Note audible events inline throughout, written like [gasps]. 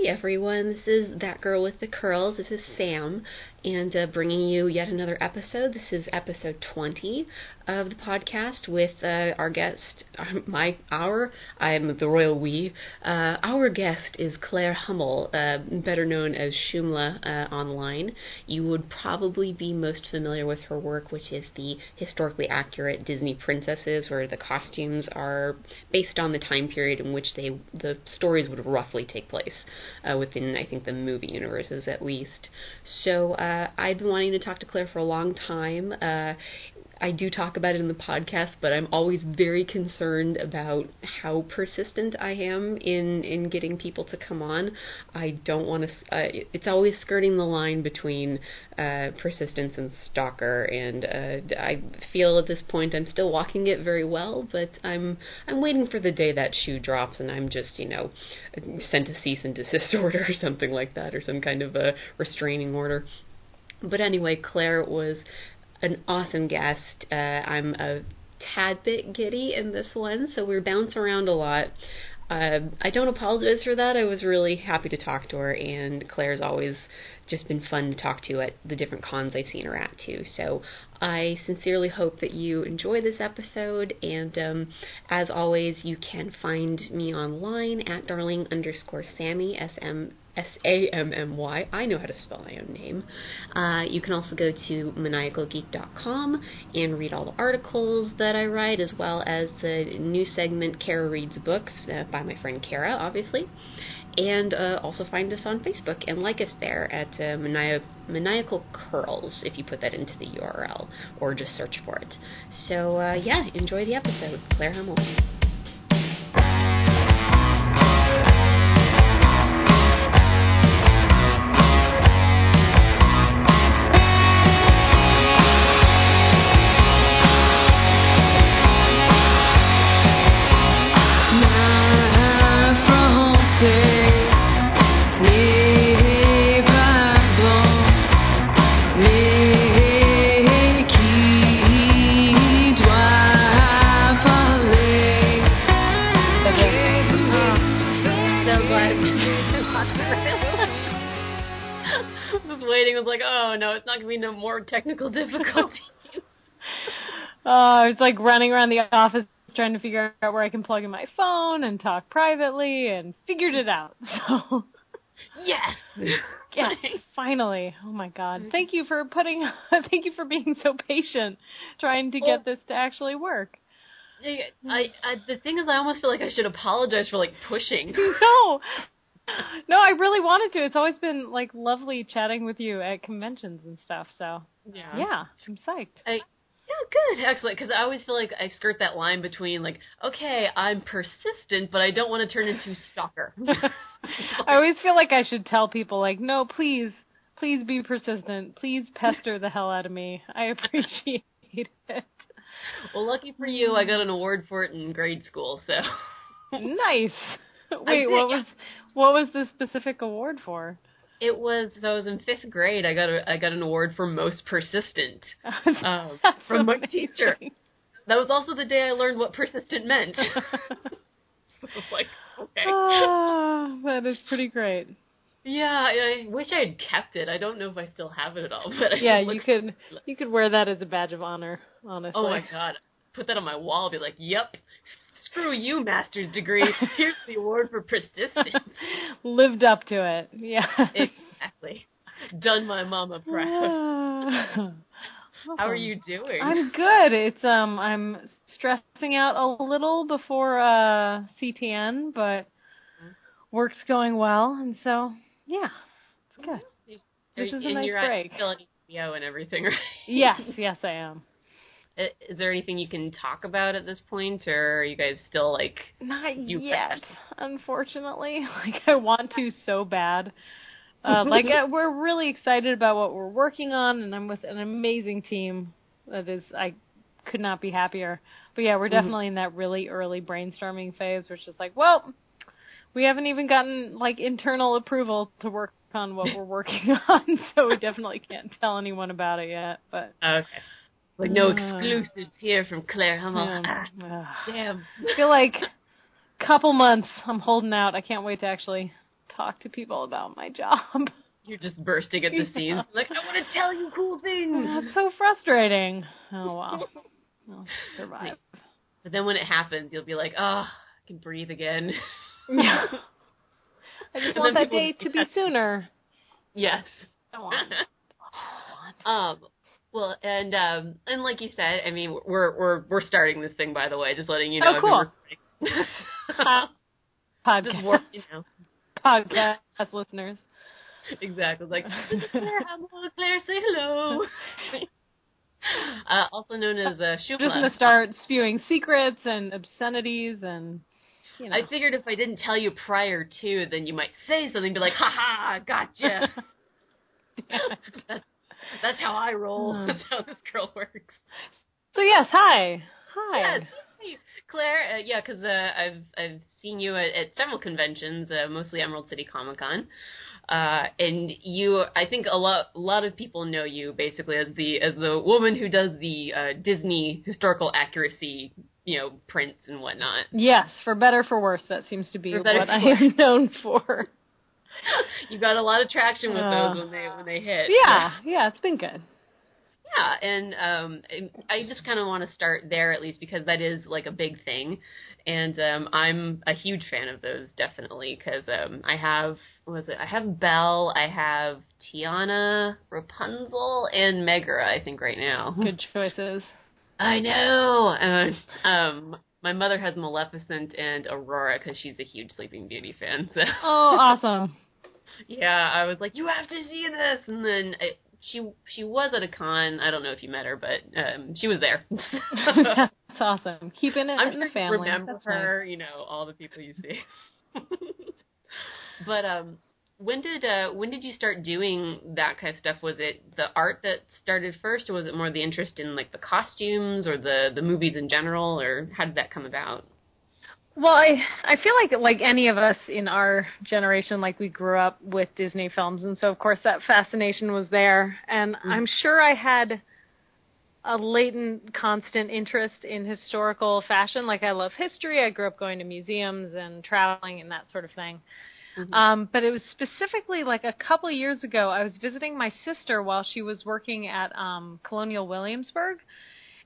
Hey everyone, this is That Girl with the Curls. This is Sam, and uh, bringing you yet another episode. This is episode 20 of the podcast with uh, our guest, my, our, I'm the royal we. Uh, our guest is Claire Hummel, uh, better known as Shoomlah uh, online. You would probably be most familiar with her work, which is the historically accurate Disney princesses, where the costumes are based on the time period in which they the stories would roughly take place uh, within, I think, the movie universes at least. So uh, I've been wanting to talk to Claire for a long time. Uh, I do talk about it in the podcast, but I'm always very concerned about how persistent I am in in getting people to come on. I don't want to. Uh, it's always skirting the line between uh, persistence and stalker, and uh, I feel at this point I'm still walking it very well, but I'm I'm waiting for the day that shoe drops and I'm just you know sent a cease and desist [laughs] order or something like that, or some kind of a restraining order. But anyway, Claire was an awesome guest. Uh, I'm a tad bit giddy in this one, so we are bounce around a lot. Uh, I don't apologize for that. I was really happy to talk to her, and Claire's always just been fun to talk to at the different cons I've seen her at too. So I sincerely hope that you enjoy this episode, and um, as always, you can find me online at darling underscore Sammy S M S A M M Y. I know how to spell my own name. Uh, you can also go to maniacalgeek.com and read all the articles that I write, as well as the new segment Kara Reads Books uh, by my friend Kara, obviously. And uh, also find us on Facebook and like us there at uh, Maniac- Maniacal Curls if you put that into the URL or just search for it. So, uh, yeah, enjoy the episode. Claire Hummel. Like, oh no, it's not gonna be no more technical [laughs] difficulty. Uh, it's like running around the office trying to figure out where I can plug in my phone and talk privately and figured it out. [laughs] So yes. [laughs] yes, finally. Oh my god. Thank you for putting thank you for being so patient trying to Well- get this to actually work. I, I, the thing is, I almost feel like I should apologize for like pushing. No. [laughs] No, I really wanted to. It's always been like lovely chatting with you at conventions and stuff. So, yeah, I'm psyched. I, yeah, good, excellent. Because I always feel like I skirt that line between like, okay, I'm persistent, but I don't want to turn into stalker. [laughs] [laughs] I always feel like I should tell people like, no, please, please be persistent. Please pester the hell out of me. I appreciate it. well, lucky for you, I got an award for it in grade school. So Nice. [laughs] Wait, what was what was the specific award for? it was. So I was in fifth grade. I got a I got an award for most persistent [laughs] um, from my teacher. That was also the day I learned what persistent meant. [laughs] I was like, okay. Ah, that is pretty great. Yeah, I, I wish I had kept it. I don't know if I still have it at all, but I Yeah, you could you could wear that as a badge of honor. Honestly. Oh my god, put that on my wall. Be like, yep, screw you, master's degree. [laughs] Here's the award for persistence. [laughs] Lived up to it. Yeah. exactly. Done my mama proud. [sighs] How are you doing? I'm good. It's um I'm stressing out a little before uh CTN, but work's going well and so yeah, it's good. This is a nice break. still HBO and everything, [laughs] right? Yes, yes I am. Is there anything you can talk about at this point, or are you guys still like? Not yet, unfortunately. [laughs] Like I want to so bad. Uh, like [laughs] uh, we're really excited about what we're working on, and I'm with an amazing team. That is, I could not be happier. But yeah, we're definitely in that really early brainstorming phase, it's just like, well, we haven't even gotten like internal approval to work on what we're working [laughs] on, so we definitely can't tell anyone about it yet. But Okay. Like no exclusives here from Claire Hummel. um, Ah, damn. I feel like a couple months I'm holding out. I can't wait to actually talk to people about my job. You're just bursting at the seams. Yeah. Like, I want to tell you cool things. That's so frustrating. Oh well. I'll survive. But then when it happens, you'll be like, oh, I can breathe again. [laughs] Yeah. [laughs] I just want that day to be sooner. yes. I want. [laughs] Um. Well, and um, and like you said, I mean, we're we're we're starting this thing, by the way. Just letting you know. Oh, cool. I've been recording. [laughs] just Podcast, work, you know. podcast listeners. Exactly. Like, this is Claire. I'm Claire. Say hello. [laughs] uh, also known as uh, Just gonna start spewing secrets and obscenities and you know. I figured if I didn't tell you prior to, then you might say something, be like, "Ha ha, gotcha." [laughs] that's, that's how I roll. Hmm. That's how this girl works. so yes, hi, hi. Yes. Hey, Claire, uh, yeah, because uh, I've I've seen you at, at several conventions, uh, mostly Emerald City Comic Con, uh, and you. I think a lot a lot of people know you basically as the as the woman who does the uh, Disney historical accuracy, you know, prints and whatnot. Yes, for better for worse, that seems to be what I am known for. [laughs] you got a lot of traction with Uh, those when they when they hit. Yeah, yeah, it's been good. Yeah, and um, I just kind of want to start there at least because that is like a big thing, and um, I'm a huge fan of those definitely because um, I have what was it? I have Belle, I have Tiana, Rapunzel, and Megara. I think right now. [laughs] Good choices. I know. And um, my mother has Maleficent and Aurora because she's a huge Sleeping Beauty fan. So Oh, awesome. Yeah, I was like, you have to see this, and then. It, she she was at a con. I don't know if you met her, but um, she was there. [laughs] That's awesome. Keeping it I'm in the family. remember That's nice. her, you know, all the people you see. [laughs] but um when did uh when did you start doing that kind of stuff? Was it the art that started first or was it more the interest in like the costumes or the the movies in general or how did that come about? Well, I I feel like like any of us in our generation, like we grew up with Disney films, and so of course that fascination was there. And I'm sure I had a latent, constant interest in historical fashion. Like I love history. I grew up going to museums and traveling and that sort of thing. Um, but it was specifically like a couple of years ago. I was visiting my sister while she was working at um, Colonial Williamsburg,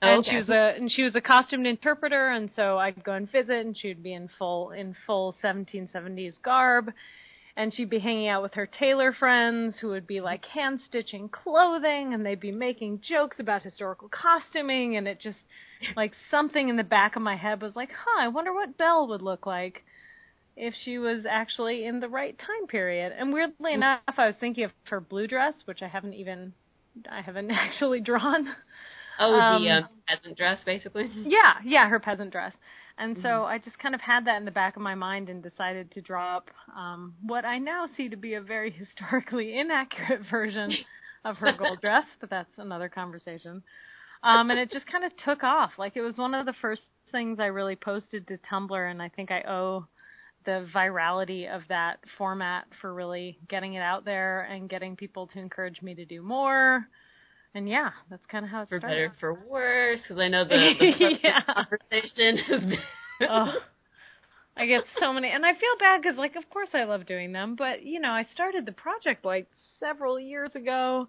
Oh, and okay. she was a and she was a costumed interpreter, and so I'd go and visit, and she'd be in full in full 1770s garb, and she'd be hanging out with her tailor friends who would be like hand stitching clothing, and they'd be making jokes about historical costuming, and it just like something in the back of my head was like, huh, I wonder what Belle would look like if she was actually in the right time period. And weirdly mm. enough, I was thinking of her blue dress, which I haven't even I haven't [laughs] actually drawn. Oh, the Um, um, peasant dress basically. [laughs] Yeah, yeah, her peasant dress. And so I just kind of had that in the back of my mind and decided to draw up um, what I now see to be a very [laughs] historically inaccurate version of her gold [laughs] dress, but that's another conversation. Um, and it just kind of took off. Like it was one of the first things I really posted to Tumblr, and I think I owe the virality of that format for really getting it out there and getting people to encourage me to do more. And yeah, that's kind of how it For started. better, for worse, because I know the, [laughs] the Yeah. conversation has been. [laughs] oh, I get so many, and I feel bad because, like, of course I love doing them, but you know, I started the project like several years ago,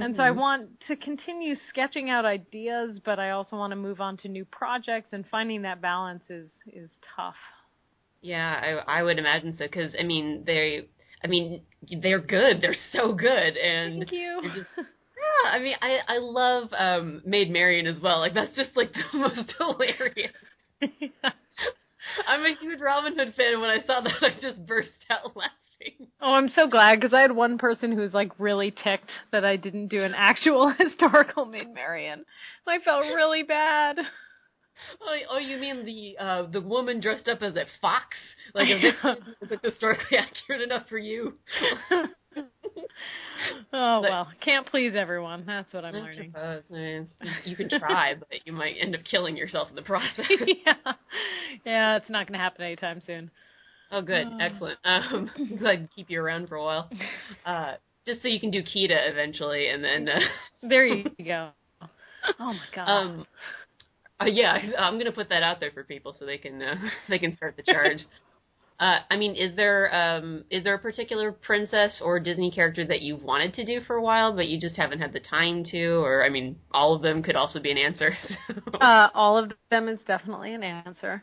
and so I Mhm. want to continue sketching out ideas, but I also want to move on to new projects, and finding that balance is is tough. Yeah, I I would imagine so because I mean they I mean they're good. They're so good and Thank you. Yeah, I mean I I love um Maid Marian as well. Like that's just like [laughs] the most hilarious. [laughs] I'm a huge Robin Hood fan and when I saw that I just burst out [laughs] laughing. Oh, I'm so glad because I had one person who's like really ticked that I didn't do an actual historical Maid Marian. I felt really bad. Oh, oh, you mean the uh the woman dressed up as a fox? Like is like historically accurate enough for you? Oh But- well, can't please everyone. That's what I'm I learning. suppose. I mean, [laughs] you- can try, but you might end up killing yourself in the process. [laughs] yeah, yeah, it's not going to happen anytime soon. Oh, good, excellent. Um, [laughs] glad to keep you around for a while. Uh, just so you can do Kida eventually, and then, uh, There you go. Oh my god. um, uh, yeah, I'm gonna put that out there for people so they can uh, they can start the charge. Uh, I mean, is there um, is there a particular princess or Disney character that you've wanted to do for a while, but you just haven't had the time to? Or I mean, all of them could also be an answer. [laughs] Uh, all of them is definitely an answer.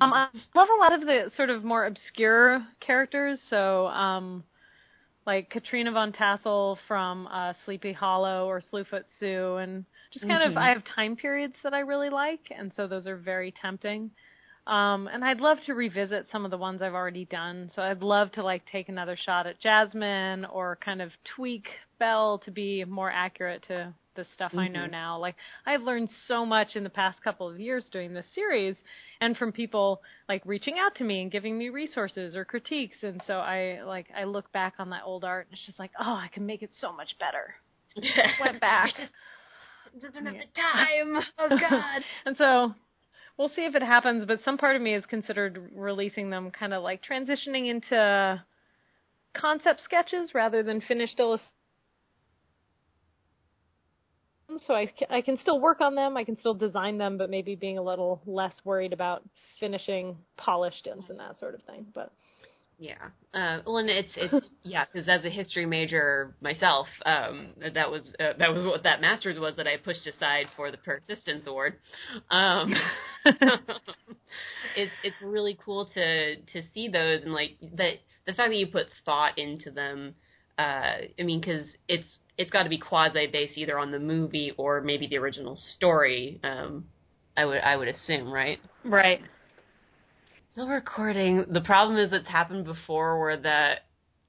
Um, I love a lot of the sort of more obscure characters. So, um, like Katrina von Tassel from uh, Sleepy Hollow or Slewfoot Sue, and just kind of Mhm. I have time periods that I really like, and so those are very tempting. Um, and I'd love to revisit some of the ones I've already done. So I'd love to like take another shot at Jasmine or kind of tweak Belle to be more accurate to the stuff I know Mhm. now. Like I've learned so much in the past couple of years doing this series and from people like reaching out to me and giving me resources or critiques and so I like I look back on that old art and it's just like, "Oh, I can make it so much better." [laughs] Went back. Doesn't have the time. Oh [laughs] God. and so we'll see if it happens, but some part of me has considered releasing them kind of like transitioning into concept sketches rather than finished illustrations. So I, I can still work on them, I can still design them, but maybe being a little less worried about finishing polished and that sort of thing. But Yeah. Uh, well, and it's it's [laughs] yeah, because as a history major myself, um, that was uh, that was what that master's was that I pushed aside for the persistence award. Um, [laughs] it's it's really cool to to see those and like that the fact that you put thought into them. Uh, I mean, because it's it's got to be quasi based either on the movie or maybe the original story. Um, I would I would assume, right? right. Still recording. The problem is it's happened before where that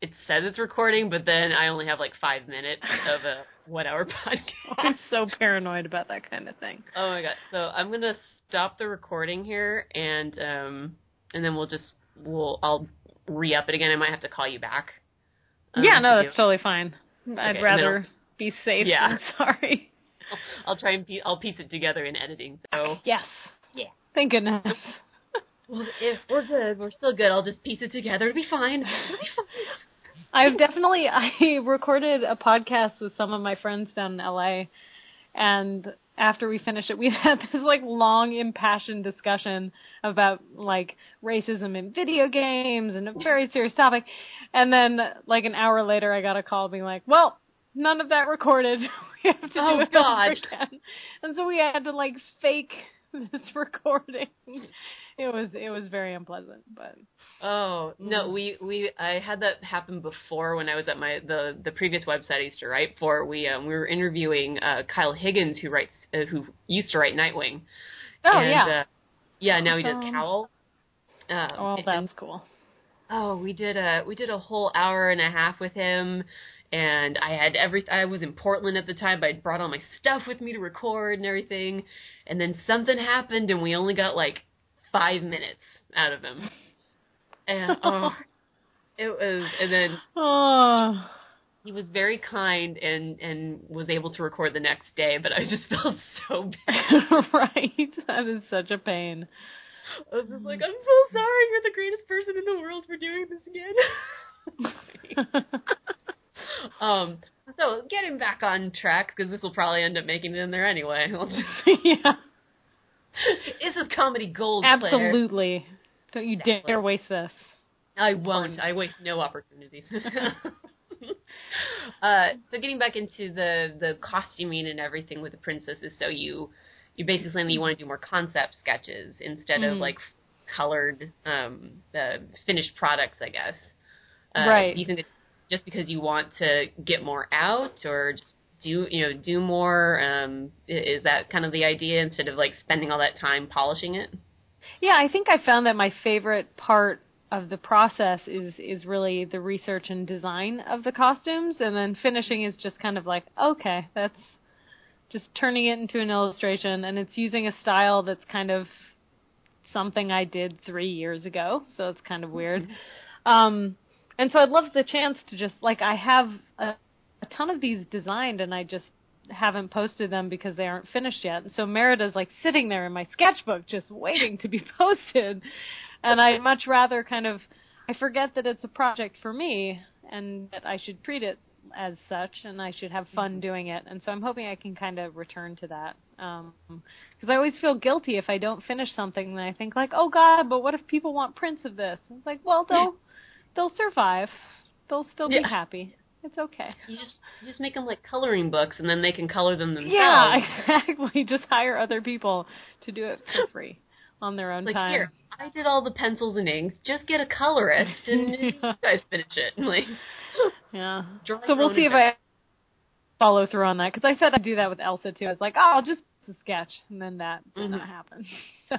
it says it's recording, but then I only have like five minutes of a [laughs] one hour podcast. I'm so paranoid about that kind of thing. oh my god. So I'm gonna stop the recording here and um and then we'll just we'll I'll re up it again. I might have to call you back. um, yeah, no, that's do- totally fine. Okay, I'd and then rather be safe Yeah. than sorry. [laughs] I'll try and pe- I'll piece it together in editing. So Yes. Yeah. Thank goodness. Well, if we're good, we're still good. I'll just piece it together. It'll be fine. It'll be [laughs] fine. I've definitely [laughs] I recorded a podcast with some of my friends down in LA and after we finished it [laughs] we had this like long impassioned discussion about like racism in video games and a very serious topic and then like an hour later I got a call being like, "Well, none of that recorded. we have to Oh, do it God. over again." And so we had to like fake this recording. It was it was very unpleasant, but Oh no, Mm. we we I had that happen before when I was at my the the previous website I used to write for. We um we were interviewing uh Kyle Higgins who writes uh, who used to write Nightwing. Oh and, yeah. uh, yeah. Now he does. Cowl. Um, oh, and- that's cool. oh, we did a we did a whole hour and a half with him, and I had every I was in Portland at the time, but I brought all my stuff with me to record and everything, and then something happened, and we only got like five minutes out of him, and [laughs] oh, it was, and then Oh. [sighs] he was very kind and and was able to record the next day, but I just [laughs] felt so bad. [laughs] right. That is such a pain. I was just like, I'm so sorry, you're the greatest person in the world for doing this again. um, so getting back on track because this will probably end up making it in there anyway. Yeah. [laughs] this is comedy gold. Claire. Absolutely. Don't you Definitely. dare waste this. I won't. I waste no opportunities. [laughs] [laughs] uh, so getting back into the the costuming and everything with the princesses, so you you basically you want to do more concept sketches instead of Mhm. like colored um, uh, finished products, I guess. Uh, Right. Do you think it's just because you want to get more out, or just do you know do more? Um, is that kind of the idea instead of like spending all that time polishing it? Yeah, I think I found that my favorite part of the process is is really the research and design of the costumes and then finishing is just kind of like, okay, that's just turning it into an illustration and it's using a style that's kind of something I did 3 years ago, so it's kind of weird. Um and so I'd love the chance to just like I have a, a ton of these designed and I just haven't posted them because they aren't finished yet. And so Merida's like sitting there in my sketchbook just waiting to be [laughs] posted. And I'd much rather kind of I forget that it's a project for me and that I should treat it as such and I should have fun doing it. And so I'm hoping I can kind of return to that Um, cuz I always feel guilty if I don't finish something. and I think like, oh God, but what if people want prints of this? It's like, well, they'll [laughs] they'll survive. They'll still be Yeah. happy. It's okay. You just you just make them like coloring books, and then they can color them themselves. Yeah, [laughs] exactly. Just hire other people to do it for free on their own like time. here, I did all the pencils and inks. Just get a colorist, and [laughs] you guys finish it. And, [laughs] like, Yeah. So we'll see if I follow through on that because I said I'd do that with Elsa too. I was like, oh, I'll just a sketch, and then that did not Mhm. happen. So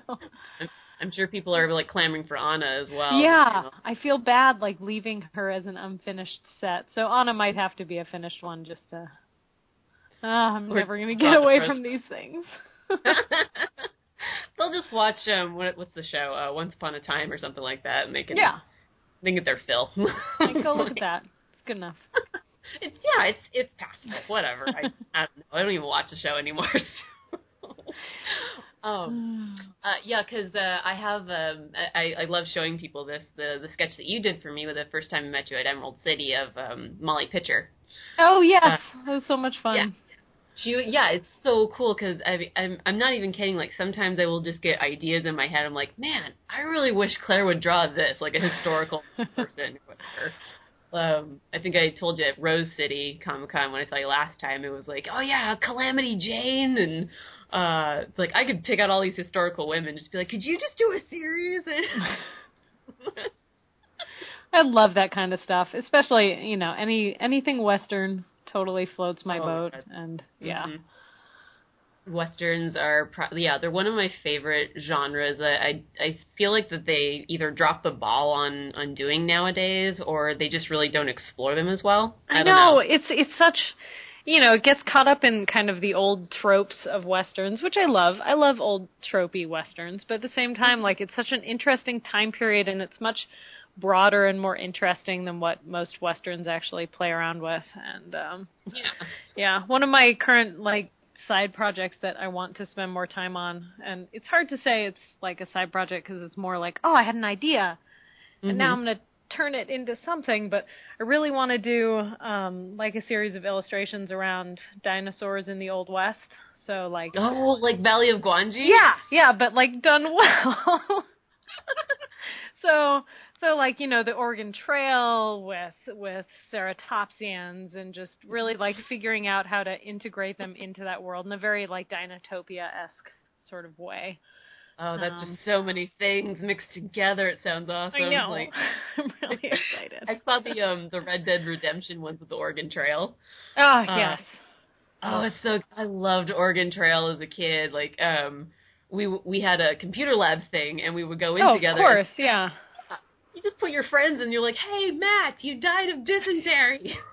I'm sure people are like clamoring for Anna as well. yeah, you know. I feel bad like leaving her as an unfinished set. So Anna might have to be a finished one just to. Ah, I'm Or never gonna get away from these things. [laughs] They'll just watch um what what's the show uh, Once Upon a Time or something like that, and they can yeah, they can get their fill. [laughs] like, go look at that. It's good enough. [laughs] It's yeah, it's it's passable. Whatever. I I don't know. I don't even watch the show anymore. So. Um. Uh, yeah, 'cause uh, I have um, I, I love showing people this the the sketch that you did for me with the first time I met you at Emerald City of um, Molly Pitcher. Oh yes, that was so much fun. yeah. She yeah, it's so cool because I I'm I'm not even kidding. Like sometimes I will just get ideas in my head. I'm like, man, I really wish Claire would draw this, like a historical [laughs] person or whatever. Um, I think I told you at Rose City Comic Con when I saw you last time. It was like, oh yeah, Calamity Jane, and uh, like I could pick out all these historical women, just be like, could you just do a series? [laughs] I love that kind of stuff, especially you know any anything Western totally floats my Oh, boat, God. and yeah, Mhm. Westerns are pro- yeah, they're one of my favorite genres. I, I I feel like that they either drop the ball on on doing nowadays, or they just really don't explore them as well. I, I, don't know know. it's it's such you know it gets caught up in kind of the old tropes of westerns, which I love. I love old tropey westerns, but at the same time, like it's such an interesting time period, and it's much broader and more interesting than what most westerns actually play around with. And um Yeah. yeah, one of my current like side projects that I want to spend more time on, and it's hard to say it's like a side project because it's more like, oh, I had an idea, and now Mhm. I'm gonna turn it into something. But I really want to do um, like a series of illustrations around dinosaurs in the Old West. So like, Oh, like Valley of Gwangi. yeah, yeah, but like done well. [laughs] so so like you know the Oregon Trail with with ceratopsians and just really like figuring out how to integrate them into that world in a very like Dinotopia esque sort of way. Oh, that's Um, just so many things mixed together. It sounds awesome. I know. Like, [laughs] I'm really [laughs] excited. I saw the um the Red Dead Redemption ones with the Oregon Trail. oh uh, yes. Oh, it's so I loved Oregon Trail as a kid. Like, um, we we had a computer lab thing, and we would go in Oh, together. of course, yeah. You just put your friends, and you're like, "Hey, Matt, you died of dysentery." [laughs]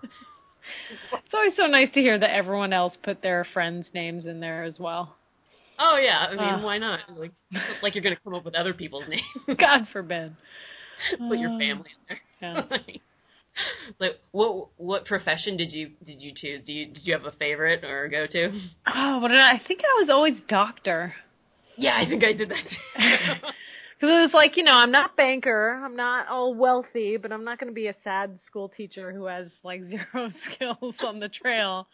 It's always so nice to hear that everyone else put their friends' names in there as well. Oh yeah, I mean, Uh. why not? Like, [laughs] like you're gonna come up with other people's names. [laughs] God forbid. [laughs] put your family in there. Yeah. like, what what profession did you did you choose? Do you did you have a favorite or a go to? Oh, what did I, I think I was always doctor. Yeah, I think I did that too. Because it was like, you know, I'm not banker, I'm not all wealthy, but I'm not going to be a sad school teacher who has like zero skills on the trail.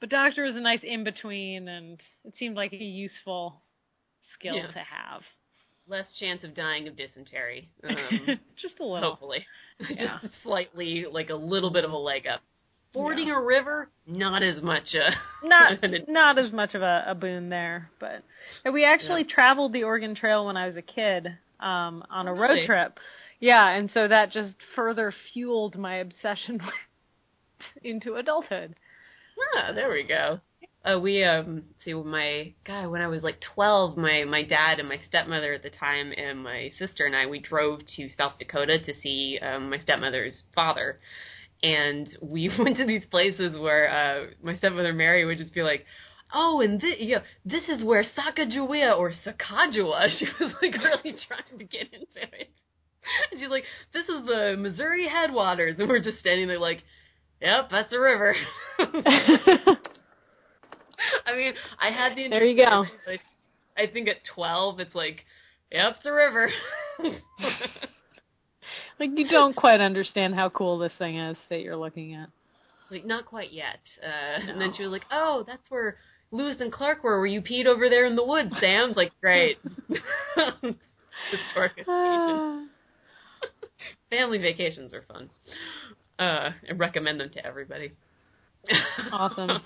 But doctor is a nice in between, and it seemed like a useful skill Yeah. to have. Less chance of dying of dysentery. Um, [laughs] Just a little. hopefully, [laughs] Yeah. just slightly, like a little bit of a leg up. Fording a river, not as much. Uh, [laughs] Not not as much of a, a boon there, but and we actually traveled the Oregon Trail when I was a kid um, on a road Really? trip. Yeah, and so that just further fueled my obsession into adulthood. Ah, there we go. Uh, we um see my God when I was like twelve, my my dad and my stepmother at the time and my sister and I we drove to South Dakota to see um, my stepmother's father, and we [laughs] went to these places where uh, my stepmother Mary would just be like. Oh, and this, this is where Sacagawea or Sacagawea, [laughs] she was like really trying to get into it. And she's like, this is the Missouri headwaters. And we're just standing there like, yep, that's a river. [laughs] I mean, I had the There you go. like, I think at twelve, it's like, yep, it's a river. [laughs] like you don't quite understand how cool this thing is that you're looking at. like not quite yet. Uh, And then she was like, oh, that's where Lewis and Clark were, where you peed over there in the woods. Sam's like, great. [laughs] Historic vacation. [sighs] Family vacations are fun. Uh, I recommend them to everybody. Awesome.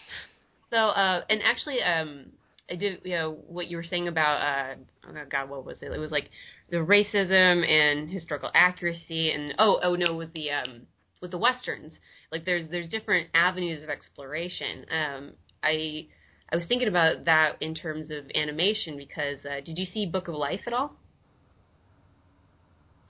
[laughs] so, uh, and actually, um, I did, you know, what you were saying about, uh, oh God, what was it? It was like the racism and historical accuracy, and oh, oh no, it was the um, with the westerns. Like, there's there's different avenues of exploration. Um, I I was thinking about that in terms of animation because uh, did you see Book of Life at all?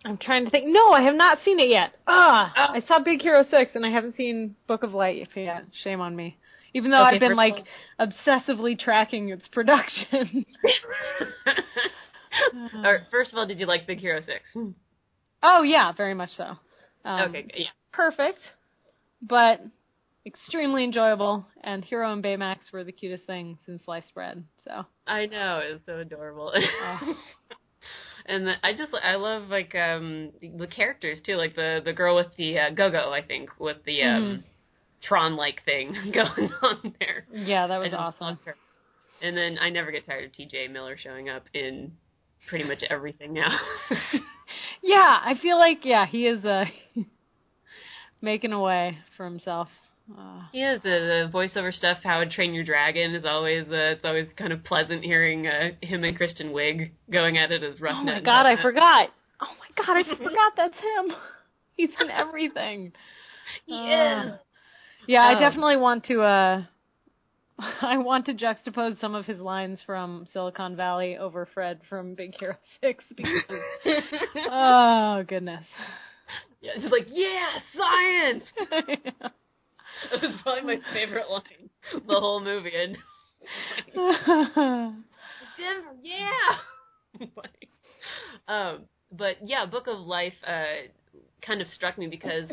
I'm trying to think. No, I have not seen it yet. Ah, Oh. I saw Big Hero Six, and I haven't seen Book of Life yet. Shame on me. Even though Okay, I've been like of obsessively tracking its production. [laughs] or first of all, did you like Big Hero Six? oh yeah, very much so. Um, okay, yeah. perfect, but extremely enjoyable. And Hero and Baymax were the cutest thing since sliced bread. So I know it's so adorable. Oh. [laughs] and the, I just I love like um the characters too, like the the girl with the uh, GoGo, I think, with the um Mhm. Tron like thing [laughs] going on there. yeah, that was awesome. And then I never get tired of T.J. Miller showing up in pretty much everything now. [laughs] Yeah, I feel like yeah, he is uh, [laughs] making a way for himself. Uh, is the, the voiceover stuff. How to Train Your Dragon is always uh, it's always kind of pleasant hearing uh, him and Kristen Wiig going at it as rough. oh my god, I forgot. Oh my god, I just forgot that's him. [laughs] He's in everything. He Uh, is. Yeah, I Oh. definitely want to uh [laughs] I want to juxtapose some of his lines from Silicon Valley over Fred from Big Hero [laughs] 6 because oh goodness. yeah, just like yeah, science. [laughs] That was probably my favorite line the whole movie. And [laughs] Denver, yeah. [laughs] um, but yeah, Book of Life uh, kind of struck me because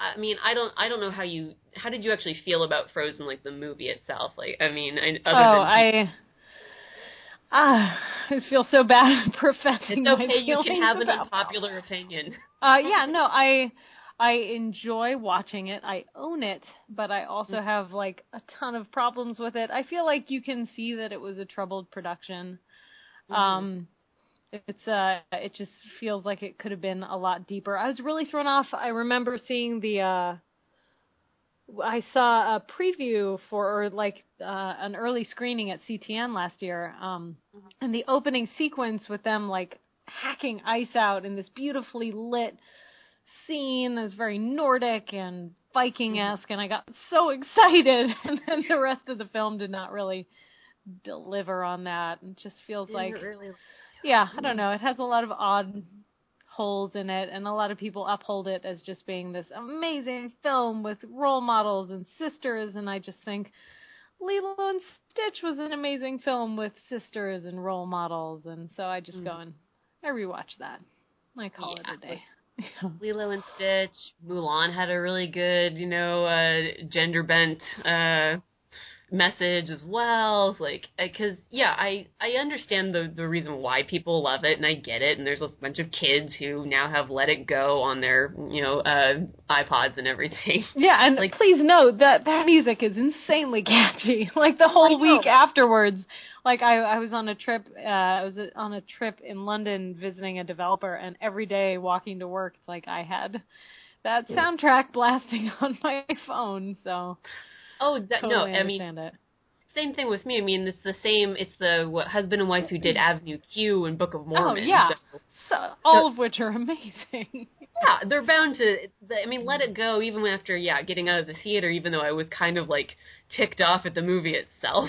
I mean I don't I don't know how you how did you actually feel about Frozen like the movie itself like I mean I, other oh, than I ah, I feel so bad professing it's my okay you can have an unpopular opinion. Uh, yeah, no, I I enjoy watching it. I own it, but I also Mm-hmm. have like a ton of problems with it. I feel like you can see that it was a troubled production. Mm-hmm. Um, it's uh, it just feels like it could have been a lot deeper. I was really thrown off. I remember seeing the uh, I saw a preview for or like uh, an early screening at CTN last year. Um, and the opening sequence with them like hacking ice out in this beautifully lit scene is very Nordic and Viking esque, mm-hmm. and I got so [laughs] excited. And then the rest of the film did not really deliver on that. It just feels like, yeah, I don't mm-hmm. know. It has a lot of odd holes in it, and a lot of people uphold it as just being this amazing film with role models and sisters. And I just think Lilo and Stitch was an amazing film with sisters and role models, and so I just go mm. and I rewatch that. I call Yeah. it a day. Lilo and Stitch, Mulan had a really good, you know, uh, gender bent uh, message as well. Like, because yeah, I I understand the the reason why people love it, and I get it. And there's a bunch of kids who now have Let It Go on their, you know, uh, iPods and everything. [laughs] Yeah, and Like- please note that that music is insanely catchy. [laughs] Like the whole week afterwards, like I I was on a trip uh I was on a trip in London visiting a developer and every day walking to work it's like I had that soundtrack [laughs] blasting on my phone, so Oh, that, totally no, I mean, understand it. same thing with me. I mean, it's the same. It's the what, husband and wife who did Avenue Q and Book of Mormon. Oh yeah. so- So all of which are [laughs] amazing. Yeah, they're bound to. I mean, let it go. Even after, yeah, getting out of the theater. Even though I was kind of like ticked off at the movie itself.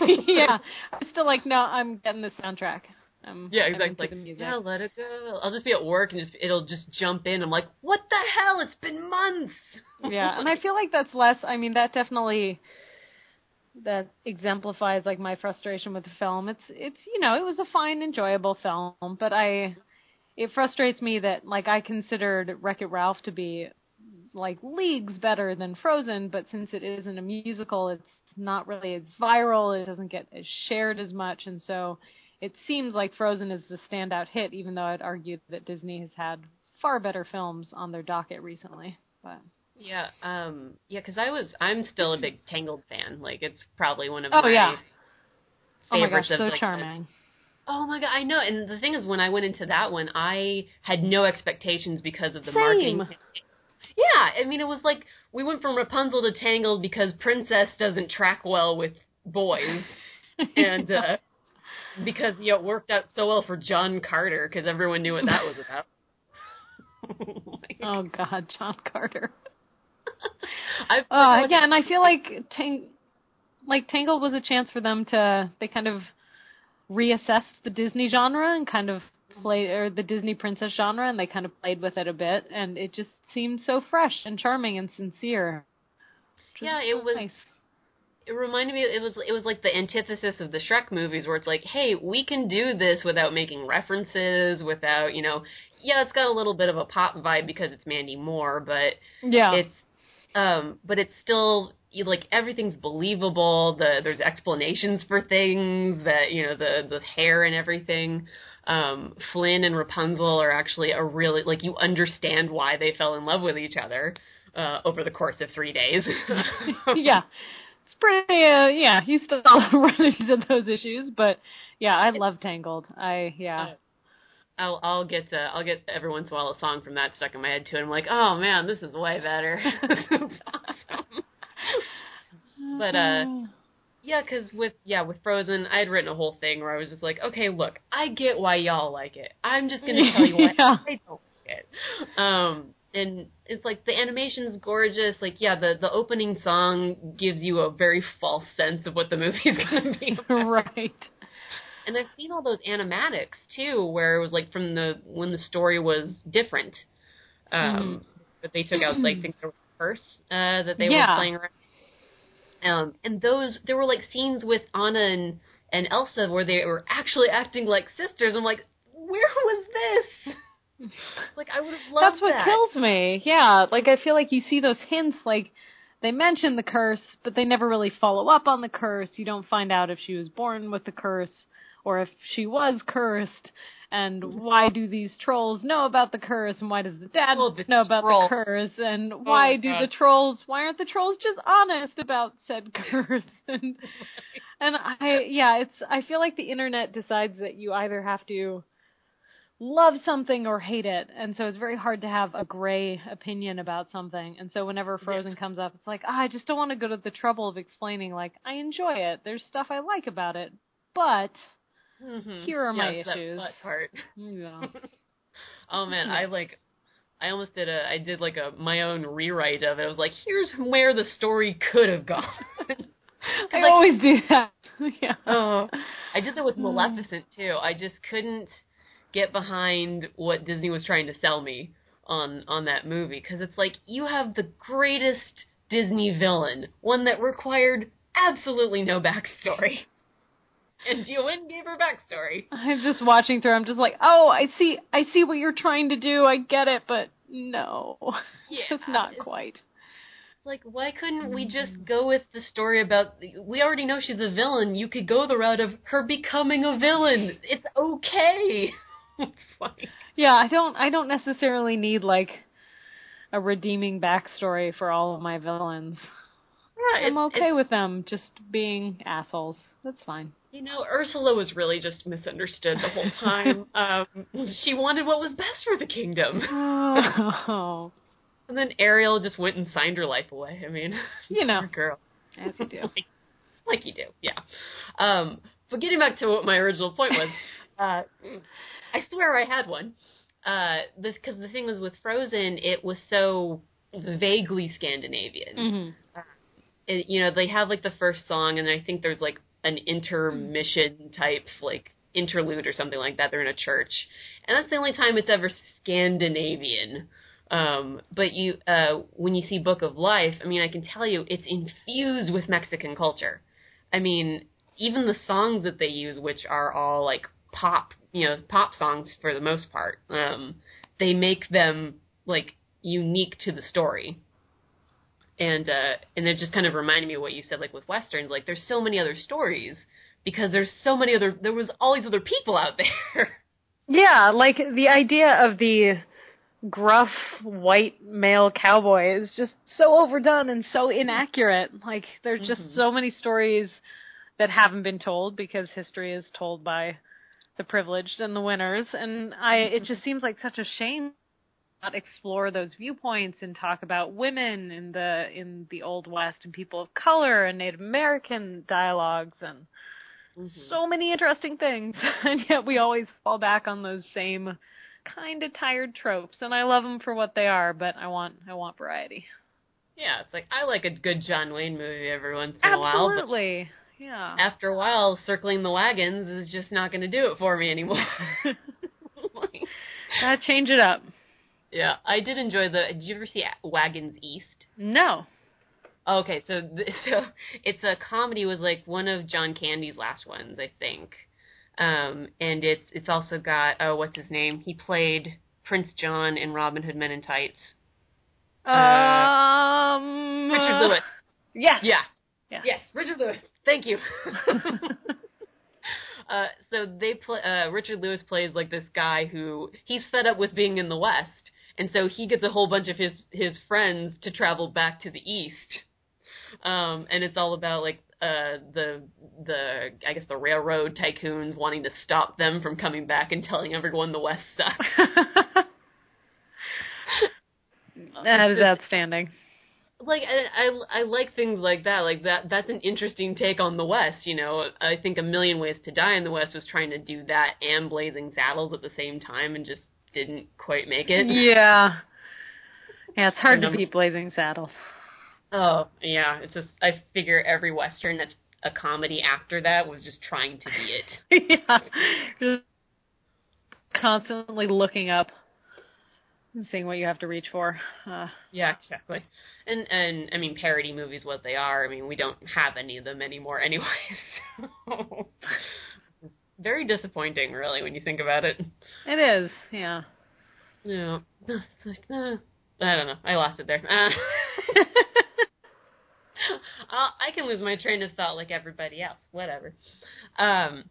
[laughs] yeah. I'm still like, no, I'm getting the soundtrack. I'm, Yeah, exactly. Like, yeah, let it go. I'll just be at work and just it'll just jump in. I'm like, what the hell? It's been months. yeah, and I feel like that's less. I mean, that definitely that exemplifies like my frustration with the film. It's it's you know it was a fine, enjoyable film, but I it frustrates me that like I considered Wreck It Ralph to be like leagues better than Frozen, but since it isn't a musical, it's not really as viral. It doesn't get as shared as much, and so it seems like Frozen is the standout hit, even though I'd argue that Disney has had far better films on their docket recently. But Yeah, um, yeah, because I was, I'm still a big Tangled fan. Like, it's probably one of Oh my yeah. Oh my favorites gosh, so of, like, the- charming. Oh my god, I know. And the thing is, when I went into that one, I had no expectations because of the Same. marketing. Yeah, I mean, it was like we went from Rapunzel to Tangled because Princess doesn't track well with boys, [laughs] and uh, because you know it worked out so well for John Carter because everyone knew what that was about. Like, [laughs] [laughs] Oh God, John Carter. I've Uh, yeah, and I feel like Tang, like Tangled was a chance for them to they kind of reassess the Disney genre and kind of play or the Disney princess genre, and they kind of played with it a bit, and it just seemed so fresh and charming and sincere. Yeah, it so was- nice. it reminded me it was it was like the antithesis of the Shrek movies where it's like, hey, we can do this without making references, without, you know, yeah, it's got a little bit of a pop vibe because it's Mandy Moore, but Yeah, it's um but it's still you like everything's believable, the there's explanations for things that, you know, the the hair and everything. Um Flynn and Rapunzel are actually a really like you understand why they fell in love with each other uh over the course of 3 days. [laughs] yeah. It's pretty, uh, yeah, you still [laughs] run into those issues, but yeah, I love Tangled. I, yeah. I'll I'll get uh, I'll get every once in a while a song from that stuck in my head too, and I'm like, oh man, this is way better. [laughs] Awesome. But uh, yeah, because with yeah with Frozen, I had written a whole thing where I was just like, okay, look, I get why y'all like it. I'm just gonna tell you why [laughs] Yeah. I don't like it. Um, and it's like the animation's gorgeous. Like yeah, the the opening song gives you a very false sense of what the movie's [laughs] gonna be. [laughs] about. right. And I've seen all those animatics too, where it was like from the when the story was different. Um, but they took out like things that were first uh, that they Yeah. were playing around. Um, and those there were like scenes with Anna and and Elsa where they were actually acting like sisters. I'm like, where was this? [laughs] like I would have loved That's what that. kills me. Yeah, like I feel like you see those hints, like they mention the curse, but they never really follow up on the curse. You don't find out if she was born with the curse or if she was cursed. And why do these trolls know about the curse? And why does the dad Oh, the know about trolls. the curse? And why my do God. the trolls? Why aren't the trolls just honest about said [laughs] curse? And [laughs] and I yeah, it's I feel like the internet decides that you either have to love something or hate it, and so it's very hard to have a gray opinion about something. And so whenever Frozen comes up, it's like ah, I just don't want to go to the trouble of explaining. Like I enjoy it. There's stuff I like about it, but Mhm. here are my Yes, that issues. butt part. yeah, [laughs] Oh man, I like I almost did a I did like a my own rewrite of it. I was like, here's where the story could have gone. [laughs] I like- always do that. [laughs] yeah. oh, I did that with Hmm. Maleficent too. I just couldn't get behind what Disney was trying to sell me on on that movie because it's like you have the greatest Disney villain, one that required absolutely no backstory. And Ewan gave her backstory. I'm just watching through. I'm just like, oh, I see, I see what you're trying to do. I get it, but no, [laughs] Yeah, just not it's- quite. Like, why couldn't we just go with the story about? We already know she's a villain. You could go the route of her becoming a villain. It's okay. [laughs] it's Yeah, I don't, I don't necessarily need like a redeeming backstory for all of my villains. I'm okay it's- with them just being assholes. That's fine. You know, Ursula was really just misunderstood the whole time. [laughs] um, she wanted what was best for the kingdom, Oh, [laughs] and then Ariel just went and signed her life away. I mean, [laughs] you know, girl. as you do. like, like you do, yeah. Um, but getting back to what my original point was, uh, I swear I had one. Uh, this because the thing was with Frozen, it was so vaguely Scandinavian. hmm It, you know, they have like the first song, and I think there's like an intermission type like interlude or something like that. They're in a church, and that's the only time it's ever Scandinavian. Um, but you, uh, when you see Book of Life, I mean, I can tell you it's infused with Mexican culture. I mean, even the songs that they use, which are all like pop, you know, pop songs for the most part, um, they make them like unique to the story. And uh, and it just kind of reminded me of what you said, like with westerns, like there's so many other stories because there's so many other, there was all these other people out [laughs] there. Yeah, like the idea of the gruff white male cowboy is just so overdone and so inaccurate. Like there's just Mhm. so many stories that haven't been told because history is told by the privileged and the winners and I it just seems like such a shame explore those viewpoints and talk about women in the in the old west and people of color and Native American dialogues and Mhm. so many interesting things [laughs] and yet we always fall back on those same kind of tired tropes and I love them for what they are but I want I want variety. yeah, it's like I like a good John Wayne movie every once in a while, but Absolutely. Yeah. after a while, circling the wagons is just not going to do it for me anymore. [laughs] Like, [laughs] Gotta change it up. Yeah, I did enjoy the. Did you ever see Wagons East? No. Okay, so th- [laughs] so it's a comedy. Was like one of John Candy's last ones, I think. Um, and it's it's also got oh, what's his name? He played Prince John in Robin Hood Men in Tights. Uh, um Richard Lewis. Yes. Yeah. Yeah. Yes, Richard Lewis. Thank you. [laughs] [laughs] uh, so they play. Uh, Richard Lewis plays like this guy who he's fed up with being in the West, and so he gets a whole bunch of his his friends to travel back to the East. Um, and it's all about like uh, the the I guess the railroad tycoons wanting to stop them from coming back and telling everyone the West sucks. [laughs] that is outstanding. like I, I I like things like that. Like that that's an interesting take on the West. You know, I think A Million Ways to Die in the West was trying to do that and Blazing Saddles at the same time and just didn't quite make it. Yeah. Yeah, it's hard to beat Blazing Saddles. Oh yeah, it's just I figure every Western that's a comedy after that was just trying to be it. [laughs] yeah. Just constantly looking up and seeing what you have to reach for. Uh, Yeah, exactly. And and I mean parody movies what they are. I mean we don't have any of them anymore [laughs] anyways. So. Very disappointing, really, when you think about it. it is, yeah. Yeah. It's [sighs] like, uh, I don't know. I lost it there. Uh, [laughs] I'll, can lose my train of thought like everybody else. Whatever. Um,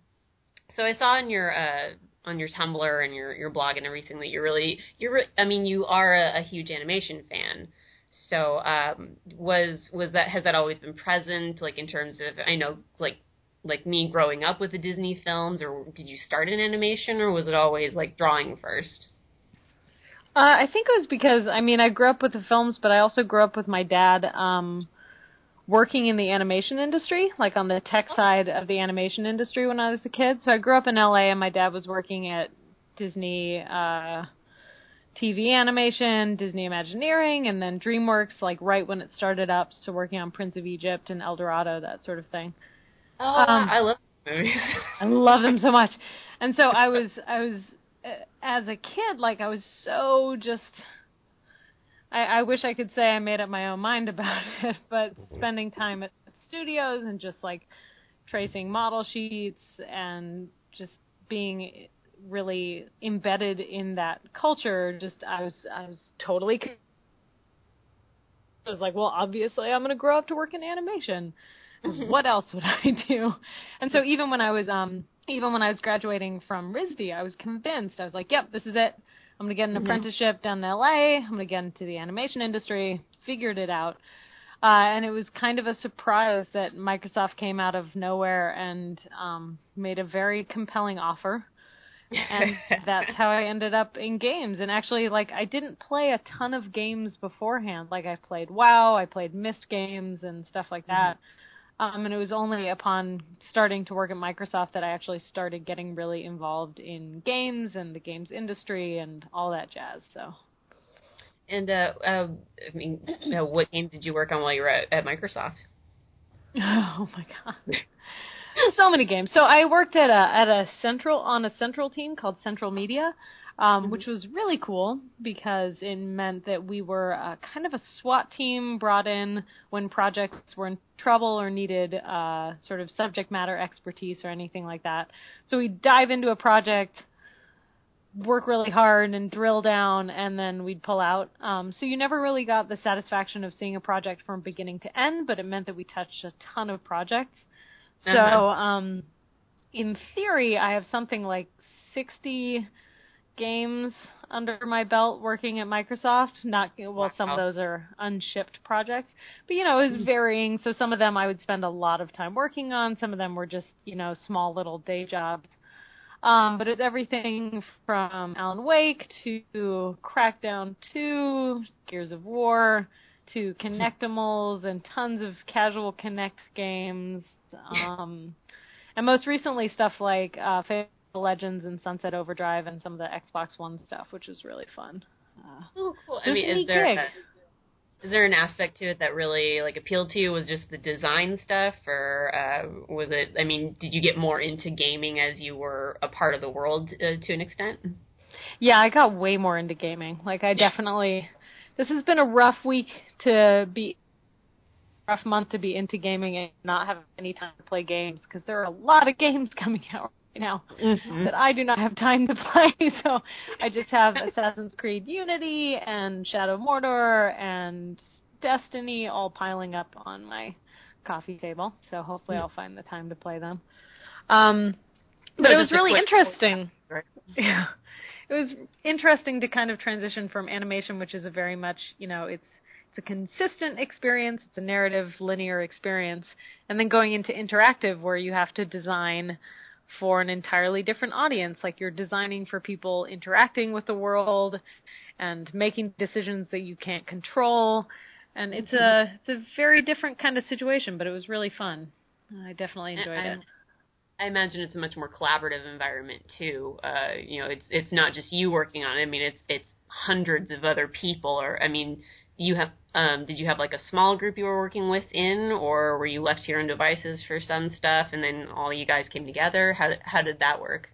so I saw on your uh, on your Tumblr and your your blog and everything that you're really you're. Re- I mean, you are a, a huge animation fan. So um, was was that has that always been present? Like in terms of I know like like me growing up with the Disney films, or did you start in animation, or was it always like drawing first? Uh, I think it was because I mean I grew up with the films, but I also grew up with my dad um, working in the animation industry, like on the tech side of the animation industry when I was a kid. So I grew up in LA, and my dad was working at Disney uh, TV animation, Disney Imagineering, and then DreamWorks, like right when it started up. So working on Prince of Egypt and El Dorado, that sort of thing. Oh, Um, I love movies. I love them so much. And so I was, [laughs] I was, uh, as a kid, like I was so just. I, I wish I could say I made up my own mind about [laughs] it, but spending time at studios and just like tracing model sheets and just being really embedded in that culture, just I was, I was totally. I was like, well, obviously, I'm going to grow up to work in animation. 'Cause what else would [laughs] I do? And so even when I was um even when I was graduating from RISD, I was convinced. I was like, yep, this is it. I'm going to get an apprenticeship down in LA. I'm going to get into the animation industry. Figured it out. Uh, and it was kind of a surprise that Microsoft came out of nowhere and um, made a very compelling offer. And [laughs] that's how I ended up in games. And actually, like, I didn't play a ton of games beforehand. Like, I played WoW, I played Myst games and stuff like that. Um, and it was only upon starting to work at Microsoft that I actually started getting really involved in games and the games industry and all that jazz. So, And uh, uh, I mean, uh, what games did you work on while you were at, at Microsoft? [laughs] oh my god, so many games. So I worked at a at a central on a central team called Central Media, um, which was really cool because it meant that we were uh, kind of a SWAT team brought in when projects were in trouble or needed uh, sort of subject matter expertise or anything like that. So we dive into a project, work really hard and drill down, and then we'd pull out. Um, so you never really got the satisfaction of seeing a project from beginning to end, but it meant that we touched a ton of projects. So, Uh-huh. um, in theory, I have something like 60 games under my belt working at Microsoft. Not well, some of those are unshipped projects, but you know, it was varying. So some of them I would spend a lot of time working on. Some of them were just you know small little day jobs. Um, but it's everything from Alan Wake to Crackdown 2, Gears of War, to Kinectimals and tons of casual Kinect games. Um, and most recently stuff like uh, Fable Legends and Sunset Overdrive and some of the Xbox One stuff, which was really fun. Uh, Oh, cool. I mean, is there a, is there an aspect to it that really like appealed to you? Was just the design stuff, or uh, was it? I mean, did you get more into gaming as you were a part of the world uh, to an extent? Yeah, I got way more into gaming. Like I definitely this has been a rough week to be rough month to be into gaming and not have any time to play games because there are a lot of [laughs] games coming out now Mm-hmm. that I do not have time to [laughs] play. So I just have Assassin's Creed Unity and Shadow Mordor and Destiny all piling up on my coffee table. So hopefully I'll find the time to play them. Um but So it was really interesting. Right. [laughs] Yeah. It was interesting to kind of transition from animation, which is a very much, you know, it's it's a consistent experience, it's a narrative linear experience, and then going into interactive where you have to design for an entirely different audience, like you're designing for people interacting with the world and making decisions that you can't control. And it's a it's a very different kind of situation, but it was really fun. I definitely enjoyed I, it. I imagine it's a much more collaborative environment too. Uh, you know, it's it's not just you working on it. I mean, it's it's hundreds of other people. Or I mean, you have um, did you have like a small group you were working with in, or were you left to your own devices for some stuff, and then all you guys came together? How how did that work?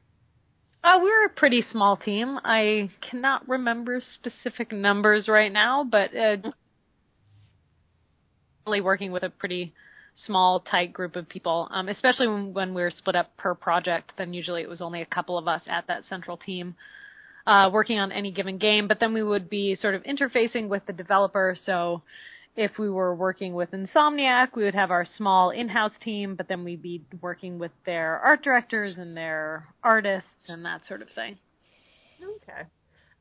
Uh, we were a pretty small team. I cannot remember specific numbers right now, but uh, really working with a pretty small, tight group of people. Um, especially when, when we were split up per project, then usually it was only a couple of us at that central team uh, working on any given game. But then we would be sort of interfacing with the developer. So if we were working with Insomniac, we would have our small in-house team, but then we'd be working with their art directors and their artists and that sort of thing. Okay.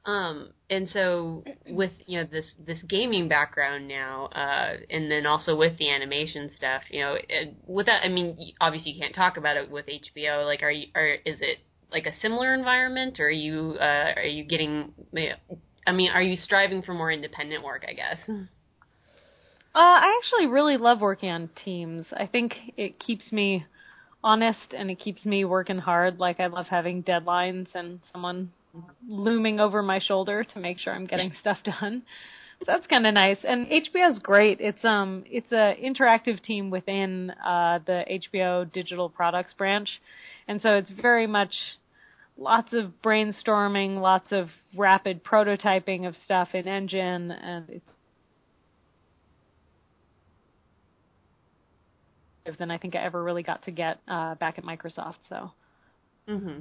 Um, and so with you know this this gaming background now, uh, and then also with the animation stuff, you know, it, with that, I mean, obviously you can't talk about it with HBO. Like, are you, are is it like a similar environment, or are you uh, are you getting? I mean, are you striving for more independent work? I guess. Uh, I actually really love working on teams. I think it keeps me honest and it keeps me working hard. Like I love having deadlines and someone looming over my shoulder to make sure I'm getting stuff done. So that's kind of nice. And HBO is great. It's um it's a interactive team within uh the HBO digital products branch. And so it's very much lots of brainstorming, lots of rapid prototyping of stuff in Engine and it's than I think I ever really got to get uh, back at Microsoft. So Mm-hmm.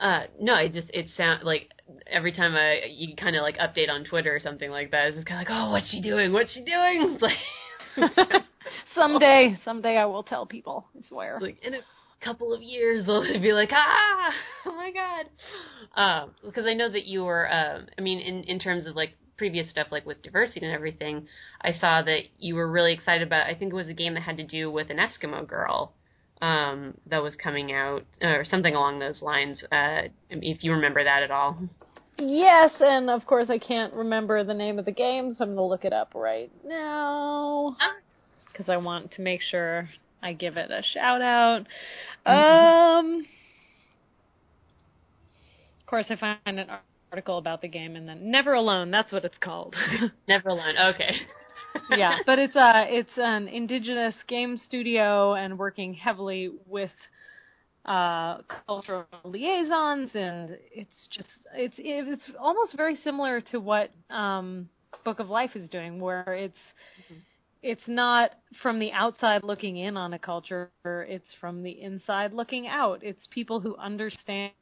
Uh, no, it just it sound like every time I you kind of like update on Twitter or something like that, it's just kind of like, oh, what's she doing? What's she doing? It's [laughs] like, [laughs] someday, someday I will tell people. I swear. like in a couple of years [laughs] they'll be like, ah, oh my god. Um, because I know that you were, um, I mean, in in terms of like previous stuff, like with diversity and everything, I saw that you were really excited about. I think it was a game that had to do with an Eskimo girl. Um, that was coming out, or something along those lines. Uh, if you remember that at all. Yes, and of course I can't remember the name of the game, so I'm gonna look it up right now because I want to make sure I give it a shout out. Um, of course I find an article about the game and then Never Alone. That's what it's called. [laughs] Never alone. Okay. Yeah, but it's uh it's an indigenous game studio and working heavily with uh cultural liaisons and it's just it's it's almost very similar to what um Book of Life is doing where it's it's not from the outside looking in on a culture, it's from the inside looking out. It's people who understand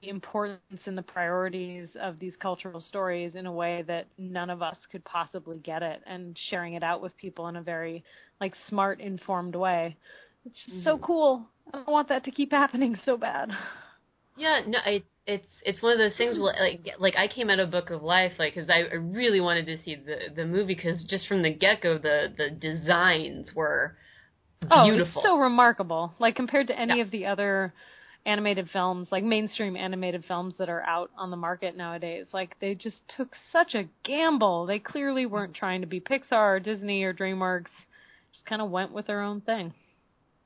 the importance and the priorities of these cultural stories in a way that none of us could possibly get it and sharing it out with people in a very like smart informed way it's just so mm-hmm. cool i want that to keep [laughs] happening so bad Yeah, no, I it's it's one of those things where, like like I came out of Book of Life like because I, really wanted to see the the movie because just from the get go the the designs were Oh, it's so remarkable. Like compared to any Yeah. of the other animated films, like mainstream animated films that are out on the market nowadays. Like they just took such a gamble. They clearly weren't trying to be Pixar or Disney or DreamWorks. Just kind of went with their own thing.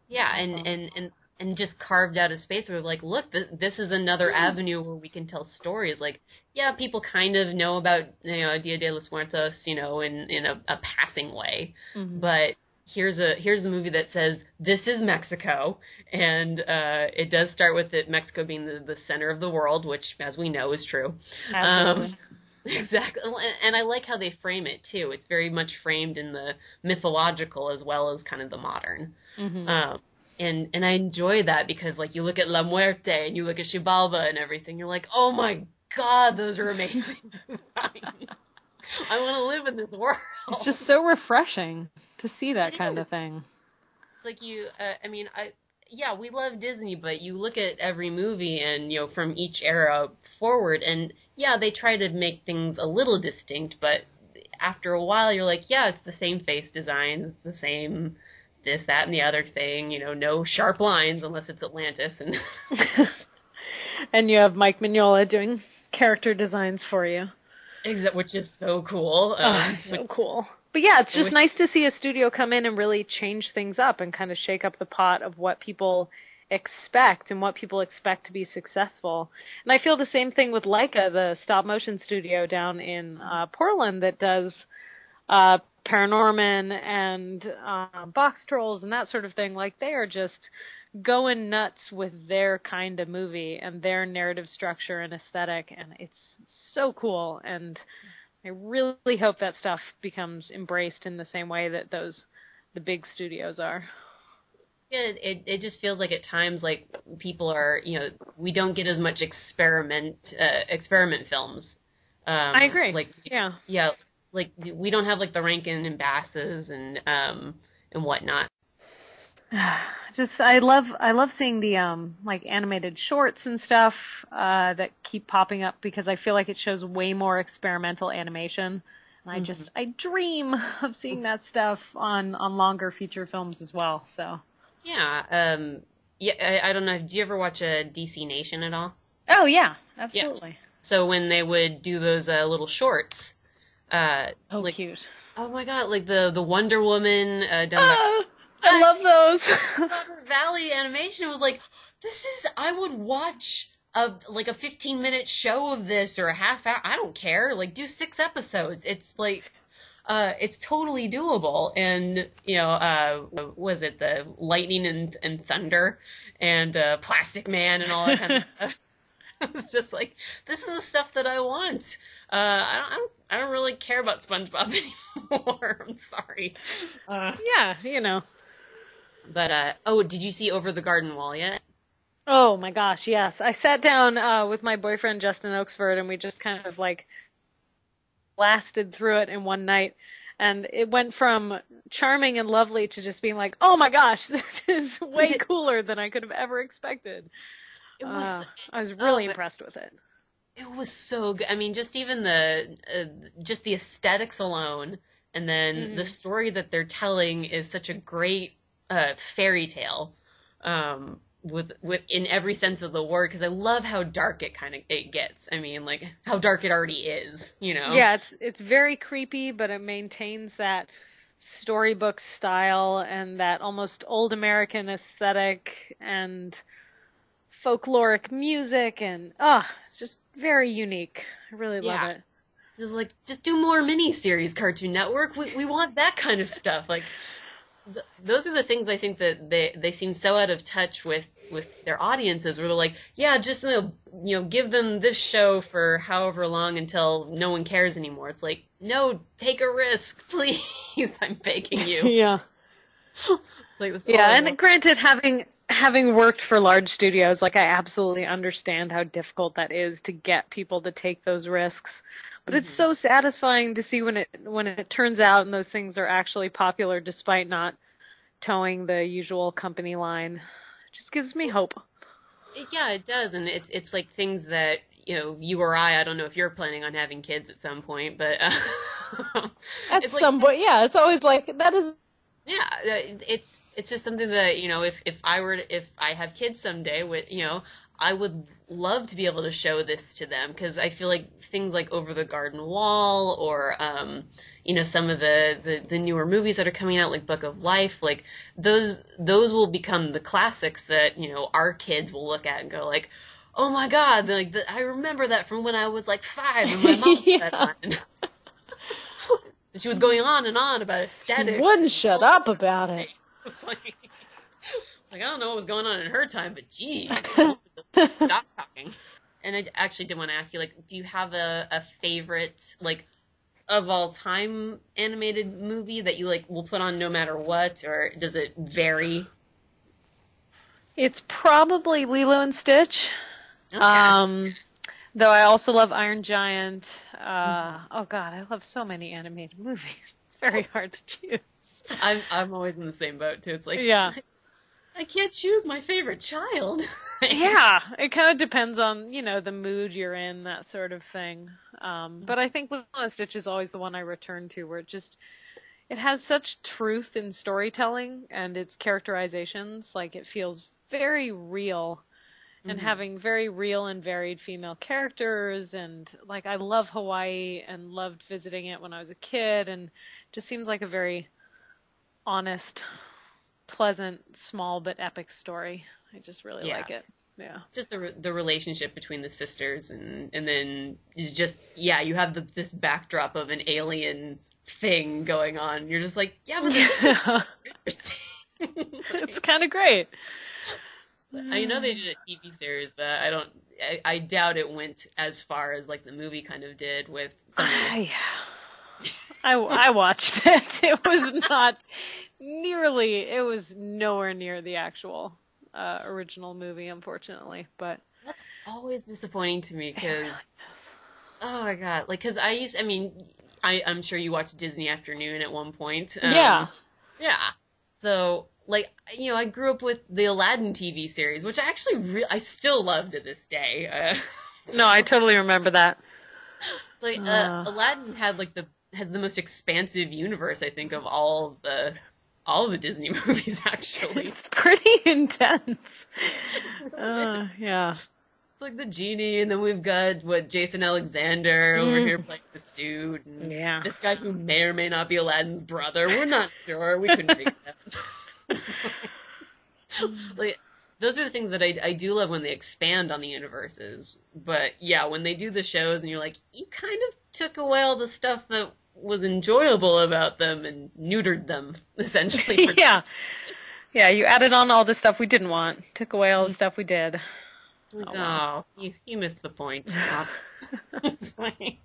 yeah, and and and and just carved out a space where like, look, this, this is another avenue where we can tell stories. Like, yeah, people kind of know about you know Dia de los Muertos, you know, in in a, a passing way, Mhm. but here's a here's a movie that says this is Mexico, and uh, it does start with it Mexico being the, the center of the world, which, as we know, is true. Absolutely. Um, [laughs] exactly, and- I like how they frame it too. It's very much framed in the mythological as well as kind of the modern. Mhm. Um, and and I enjoy that because like you look at La Muerte and you look at Xibalba and everything, you're like, oh my god, those are amazing. [laughs] I want to live in this world. it's just so refreshing to see that kind of thing. It's like you uh, i mean i yeah we love disney but you look at every movie and you know from each era forward and yeah they try to make things a little distinct but after a while you're like yeah it's the same face designs it's the same this that and the other thing you know no sharp lines unless it's atlantis and [laughs] and you have Mike Mignola doing character designs for you. Exa- which is so cool Oh, um, so cool. But yeah, it's just nice to see a studio come in and really change things up and kind of shake up the pot of what people expect and what people expect to be successful. And I feel the same thing with Laika, the stop motion studio down in uh, Portland that does uh Paranorman and uh, box trolls and that sort of thing. Like they are just going nuts with their kind of movie and their narrative structure and aesthetic and it's so cool and I really hope that stuff becomes embraced in the same way that those the big studios are. Yeah, it it just feels like at times like people are you know we don't get as much experiment uh, experiment films. Um, I agree. Like Yeah. yeah, like we don't have like the Rankin and Basses and um and whatnot. Just I love I love seeing the um like animated shorts and stuff uh that keep popping up because I feel like it shows way more experimental animation. And I just I dream of seeing that stuff on on longer feature films as well. So Yeah, um, yeah. I, I don't know. Do you ever watch a DC Nation at all? Oh yeah, absolutely. So when they would do those uh, little shorts, uh, Oh like cute. oh my god, like the the Wonder Woman uh, done by Ah, I love [laughs] those. Valley animation was like, this is I would watch a like a 15 minute show of this or a half hour. I don't care. Like do six episodes. It's like uh it's totally doable and you know uh was it the lightning and and thunder and uh plastic man and all that kind of stuff [laughs] [laughs] it was just like this is the stuff that i want uh i don't i don't, I don't really care about spongebob anymore i'm sorry uh, yeah, you know. But uh oh did you see over the garden wall yet Oh my gosh, yes. I sat down uh, with my boyfriend Justin Oaksford and we just kind of like blasted through it in one night. And it went from charming and lovely to just being like, oh my gosh, [laughs] this is way [laughs] cooler than I could have ever expected. it was Uh, I was really oh, impressed with it. It was so good. I mean, just even the uh, just the aesthetics alone, and then the Mhm. story that they're telling is such a great uh, fairy tale, um, with with in every sense of the word. Because I love how dark it kind of it gets. I mean, like how dark it already is. You know. Yeah, it's it's very creepy, but it maintains that storybook style and that almost old American aesthetic and folkloric music and ah, it's just very unique. I really love Yeah. it. Just like just do more miniseries, Cartoon Network. We we want that kind of stuff. Like th- those are the things I think that they they seem so out of touch with with their audiences. Where they're like, yeah, just you know, you know, give them this show for however long until no one cares anymore. It's like, no, take a risk, [laughs] please. I'm begging you. [laughs] Yeah. [laughs] It's like, that's all Yeah, and granted having having worked for large studios, like I absolutely understand how difficult that is to get people to take those risks. But it's so satisfying to see when it when it turns out and those things are actually popular despite not towing the usual company line. It just gives me hope. Yeah, it does, and it's it's like things that you know you or I. I don't know if you're planning on having kids at some point, but uh, [laughs] At it's like- some point, yeah, it's always like that is yeah, it's it's just something that you know if if I were to, if I have kids someday, with you know. I would love to be able to show this to them because I feel like things like Over the Garden Wall or um, you know some of the, the the newer movies that are coming out like Book of Life like those those will become the classics that you know our kids will look at and go like oh my god like the, I remember that from when I was like five and my mom [laughs] Yeah. [laughs] she was going on and on about aesthetics. She wouldn't shut up about it. [laughs] It's like, it's like I don't know what was going on in her time, but geez, stop [laughs] talking. And I actually did want to ask you, like, do you have a, a favorite, like, of all time animated movie that you like will put on no matter what, or does it vary? It's probably Lilo and Stitch. Okay. Um, though I also love Iron Giant. Uh, oh God, I love so many animated [laughs] movies. It's very hard to choose. I'm I'm always in the same boat too. It's like Yeah. [laughs] I can't choose my favorite child. [laughs] Yeah, it kind of depends on you know the mood you're in, that sort of thing. Um, but I think Lilo and Stitch is always the one I return to, where it just it has such truth in storytelling and its characterizations. Like it feels very real, and having very real and varied female characters, and like I love Hawaii and loved visiting it when I was a kid, and just seems like a very honest, pleasant, small but epic story. I just really Yeah. like it. Yeah. just the re- the relationship between the sisters and and then is just yeah you have the, this backdrop of an alien thing going on you're just like yeah but this [laughs] is it's kind of great. I know they did a TV series but I don't I, I doubt it went as far as like the movie kind of did with some of the- I, I, watched [laughs] it. It was not nearly, it was nowhere near the actual uh, original movie, unfortunately. But that's always disappointing to me because oh my god like because I used I mean I I'm sure you watched Disney Afternoon at one point um, yeah, Yeah. So, like, you know, I grew up with the Aladdin TV series, which I actually re- I still love to this day. Uh, no, I totally remember that. [laughs] like uh, Uh. Aladdin had like the has the most expansive universe, I think, of all of the all of the Disney [laughs] movies. Actually, It's pretty intense. Uh, yeah. it's like the genie, and then we've got what Jason Alexander over Mm. here playing this dude, and Yeah. this guy who may or may not be Aladdin's brother. We're not sure. We couldn't figure that. So, [laughs] [laughs] like, those are the things that I, I do love when they expand on the universes. But yeah, when they do the shows and you're like, you kind of took away all the stuff that was enjoyable about them and neutered them, [laughs] essentially. [laughs] yeah. Yeah, you added on all the stuff we didn't want, took away all the stuff we did. Oh, oh, wow. you, you missed the point. Awesome. It's like-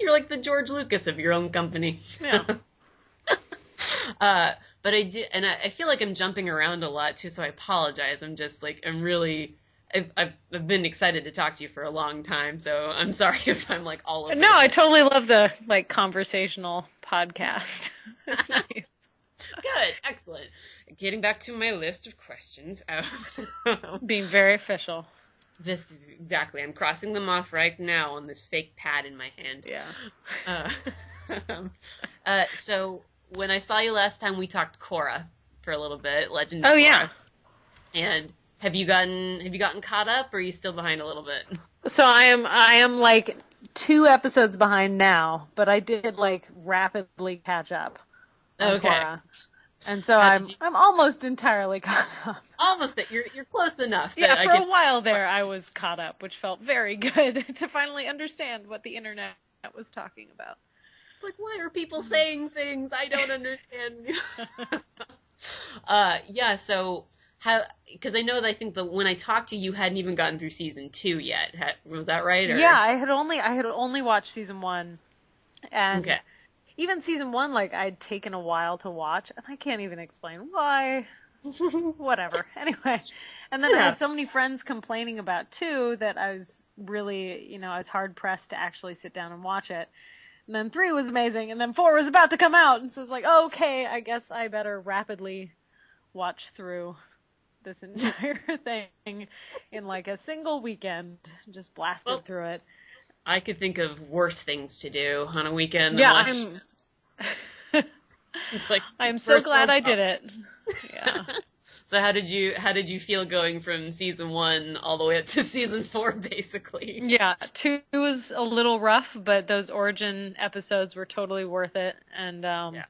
you're like the George Lucas of your own company. Yeah. [laughs] uh, but I do, and I, I feel like I'm jumping around a lot too, so I apologize. I'm just like, I'm really, I've, I've, been excited to talk to you for a long time, so I'm sorry [laughs] if I'm like all over. No, I totally love the like conversational podcast. [laughs] It's [laughs] nice. Good, excellent. Getting back to my list of questions. Um, Being very official. this is exactly. I'm crossing them off right now on this fake pad in my hand. Yeah. Uh, uh, so when I saw you last time, we talked Korra for a little bit, Legend. of Oh, yeah. And have you gotten have you gotten caught up, or are you still behind a little bit? So I am I am like two episodes behind now, but I did like rapidly catch up. Okay. Korra. And so How I'm you- I'm almost entirely caught up. Almost that you're you're close enough. Yeah, for can, a while there I was caught up, which felt very good [laughs] to finally understand what the internet was talking about. It's like, why are people saying things I don't [laughs] understand? [laughs] uh, yeah. So how? Because I know that I think that when I talked to you, you hadn't even gotten through season two yet. Ha- was that right? Or? Yeah, I had only I had only watched season one, and Okay. even season one, like I'd taken a while to watch, and I can't even explain why. [laughs] Whatever. [laughs] Anyway, and then I had so many friends complaining about two that I was really, you know, I was hard pressed to actually sit down and watch it. And then three was amazing, and then four was about to come out, and so it's like, okay, I guess I better rapidly watch through this [laughs] entire thing in like a single weekend. Just blasted Well, through it. I could think of worse things to do on a weekend. than Yeah, watch- I'm. [laughs] It's like I'm so glad I did it. [laughs] Yeah. So how did you how did you feel going from season one all the way up to season four, basically? Yeah, two was a little rough, but those origin episodes were totally worth it. And um Yeah.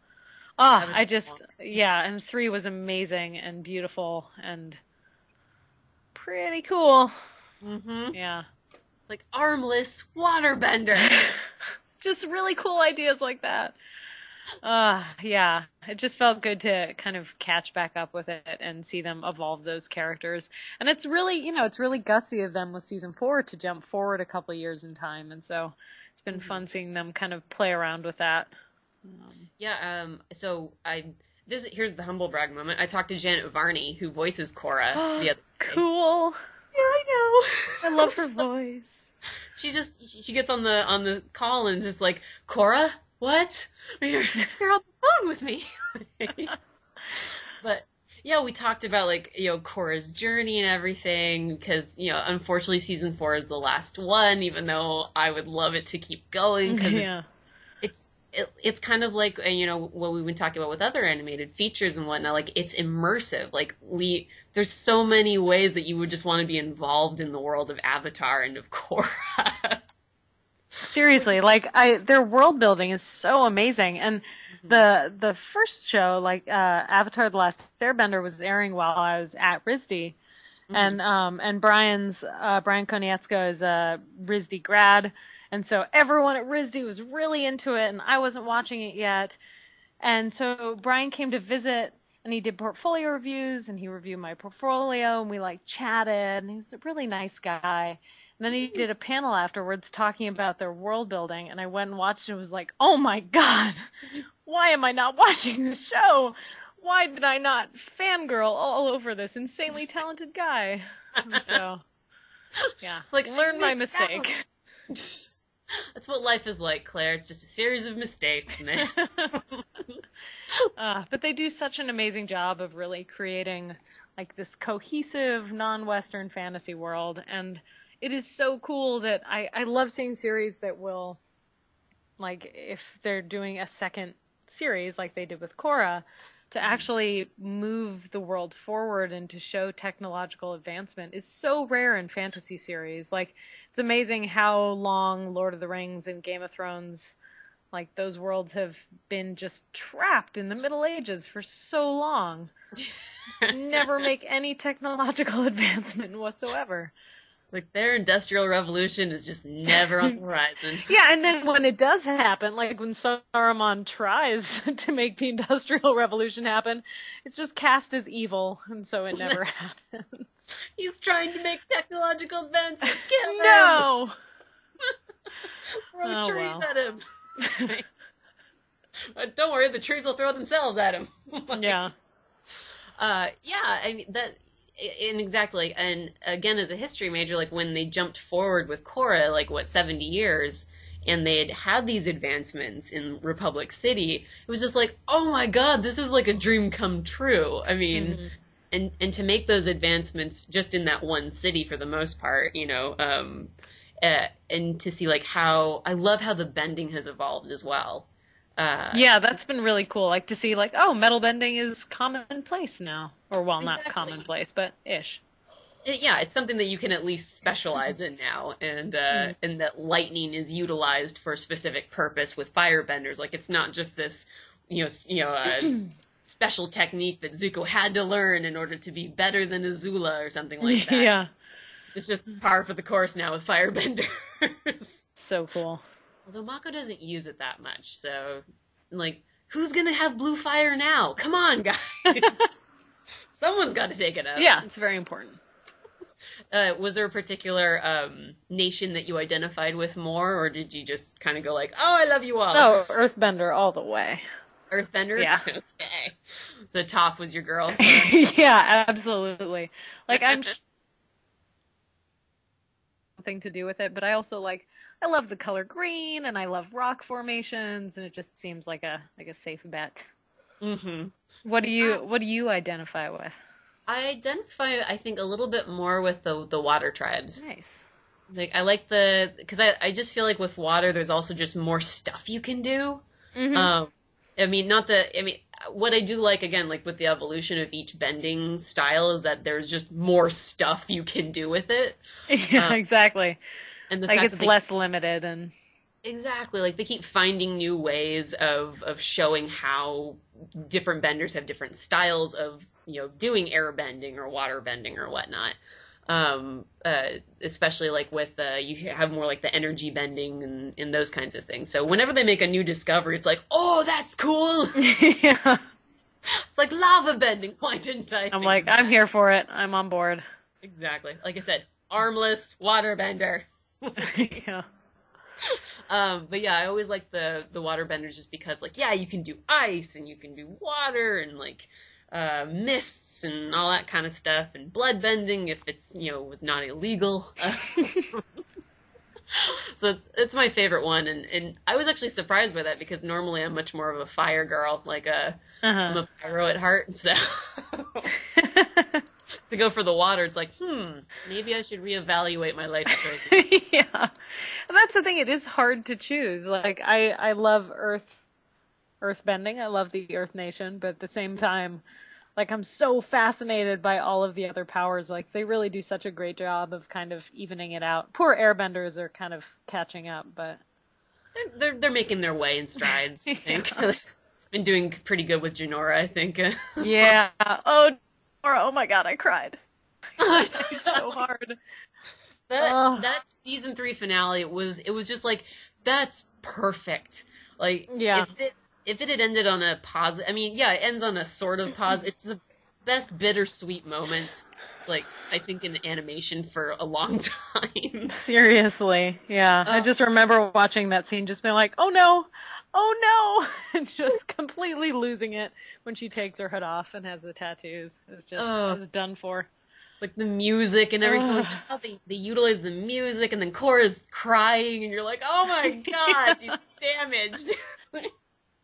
Ah, I just yeah, and three was amazing and beautiful and pretty cool. Mm-hmm. Yeah. Like armless waterbender. [laughs] just really cool ideas like that. Uh yeah, it just felt good to kind of catch back up with it and see them evolve those characters. And it's really, you know, it's really gutsy of them with season 4 to jump forward a couple years in time and so it's been fun seeing them kind of play around with that. Yeah. Um. So I this here's the humble brag moment. I talked to Janet Varney, who voices Korra. [gasps] the other day. cool. Yeah, I know. I love her [laughs] voice. She just she she gets on the on the call and just like Korra, what? You're, [laughs] you're on the phone with me. [laughs] but yeah, we talked about like you know Korra's journey and everything because you know unfortunately season four is the last one. Even though I would love it to keep going because Yeah. it's it, it's kind of like you know what we've been talking about with other animated features and whatnot. Like it's immersive. Like we there's so many ways that you would just want to be involved in the world of Avatar and of Korra. [laughs] Seriously, like I their world building is so amazing and the the first show like uh Avatar the Last Airbender was airing while I was at RISD and um and Brian's uh Brian Konietzko is a RISD grad and so everyone at RISD was really into it and I wasn't watching it yet and so Brian came to visit and he did portfolio reviews and he reviewed my portfolio and we like chatted and he was a really nice guy and then he did a panel afterwards talking about their world building, and I went and watched it and was like, oh my god, why am I not watching this show? Why did I not fangirl all over this insanely talented guy? And so, [laughs] yeah, like, learn my mistake. [laughs] [laughs] That's what life is like, Claire. It's just a series of mistakes, then [laughs] Uh, but they do such an amazing job of really creating like this cohesive non-Western fantasy world, and it is so cool that I I love seeing series that will like if they're doing a second series like they did with Korra to actually move the world forward and to show technological advancement is so rare in fantasy series. Like it's amazing how long Lord of the Rings and Game of Thrones like those worlds have been just trapped in the Middle Ages for so long. [laughs] Never make any technological [laughs] advancement whatsoever. Like their industrial revolution is just never on the [laughs] horizon. Yeah, and then when it does happen, like when Saruman tries [laughs] to make the Industrial Revolution happen, it's just cast as evil, and so it never [laughs] happens. He's trying to make technological advances. Kill! No! Throw Oh, trees well. at him. Uh, don't worry, the trees will throw themselves at him. Yeah. Uh, yeah, I mean that, and exactly. And again, as a history major, like when they jumped forward with Korra, like what seventy years, and they had had these advancements in Republic City, it was just like, oh my god, this is like a dream come true. I mean, and and to make those advancements just in that one city for the most part, you know, um, uh, and to see like how I love how the bending has evolved as well. Uh, Yeah, that's been really cool. Like to see, like, oh, metal bending is commonplace now. Or, well, not commonplace, but ish. it- yeah, it's something that you can at least specialize in now, and uh, and that lightning is utilized for a specific purpose with firebenders. Like it's not just this, you know, you know, uh, [clears throat] special technique that Zuko had to learn in order to be better than Azula or something like that. [laughs] yeah. It's just par for the course now with firebenders. So cool. Although Mako doesn't use it that much, so like, who's gonna have blue fire now? Come on, [laughs] guys. Someone's got to take it up. Yeah, it's very important. [laughs] Uh, was there a particular um, nation that you identified with more, or did you just kind of go like, "Oh, I love you all"? Oh, Earthbender all the way. Earthbender. Yeah. [laughs] Okay. So Toph was your girl. yeah, absolutely. Like I'm sh- something to do with it, but I also like I love the color green and I love rock formations and it just seems like a like a safe bet. hmm What do you what do you identify with? I identify, I think, a little bit more with the the water tribes. Nice. Like I like the because I I just feel like with water, there's also just more stuff you can do. Mhm. Um, I mean, not that I mean, what I do like again, like with the evolution of each bending style, is that there's just more stuff you can do with it, [laughs] yeah, uh, exactly. And the Like fact it's less limited and exactly like they keep finding new ways of of showing how different benders have different styles of you know doing air bending or water bending or whatnot. Um, uh, especially like with uh, you have more like the energy bending and, and those kinds of things. So whenever they make a new discovery, it's like, oh, that's cool. [laughs] [laughs] yeah. It's like lava bending. Why didn't I? I'm like, I'm here for it. I'm on board. Exactly. Like I said, armless water bender. [laughs] yeah. Um, but yeah, I always like the the water benders just because like yeah, you can do ice and you can do water and like uh, mists and all that kind of stuff and blood bending if it's you know was not illegal. [laughs] so it's it's my favorite one and and I was actually surprised by that because normally I'm much more of a fire girl like a I'm Uh-huh. a pyro at heart so [laughs] [laughs] to go for the water it's like hmm maybe I should reevaluate my life choices. [laughs] yeah. And that's the thing, it is hard to choose. Like I I love earth earth bending. I love the Earth Nation, but at the same time like I'm so fascinated by all of the other powers. Like they really do such a great job of kind of evening it out. Poor airbenders are kind of catching up, but They're, they're they're making their way in strides. I [laughs] think. Been doing pretty good with Jinora, I think. yeah. Oh, Oh my god, I cried. [laughs] so hard. that that season three finale was it was just like that's perfect. Like Yeah. if it if it had ended on a positive, I mean, yeah, it ends on a sort of positive. It's the best bittersweet moment, like I think in animation for a long [laughs] time. Seriously, yeah. I just remember watching that scene, just being like, "Oh no, oh no," [laughs] and just completely losing it when she takes her hood off and has the tattoos. It's just Oh. it's done for. like the music and everything, like just how they, they utilize the music, and then Korra's crying, and you're like, oh my [laughs] god, she's damaged. [laughs]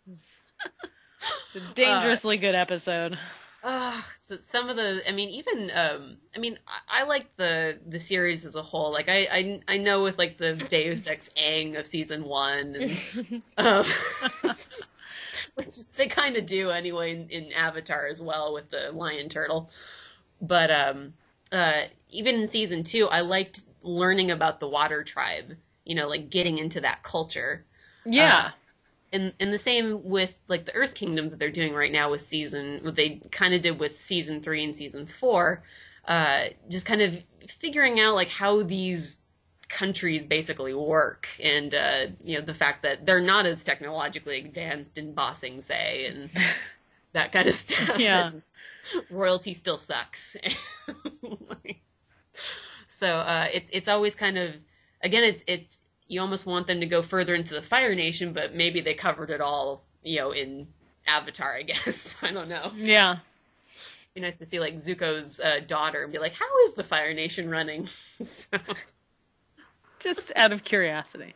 It's a dangerously good episode. Uh, so some of the, I mean, even, um, I mean, I, I like the the series as a whole. Like, I, I, I know with like the Deus Ex Aang of season one, and [laughs] um, [laughs] which they kind of do anyway in, in Avatar as well with the lion turtle. But um, uh, even in season two, I liked learning about the Water Tribe. You know, like getting into that culture. yeah, and and the same with like the Earth Kingdom that they're doing right now with season what they kind of did with season three and season four, uh, just kind of figuring out like how these countries basically work and uh, you know the fact that they're not as technologically advanced in Ba Sing Se and [laughs] that kind of stuff. Yeah. And royalty still sucks. [laughs] so uh, it's it's always kind of again it's it's you almost want them to go further into the Fire Nation, but maybe they covered it all, you know, in Avatar. I [laughs] guess I don't know. yeah. It'd Be nice to see like Zuko's uh, daughter and be like, "How is the Fire Nation running?" [laughs] so, Just out of curiosity.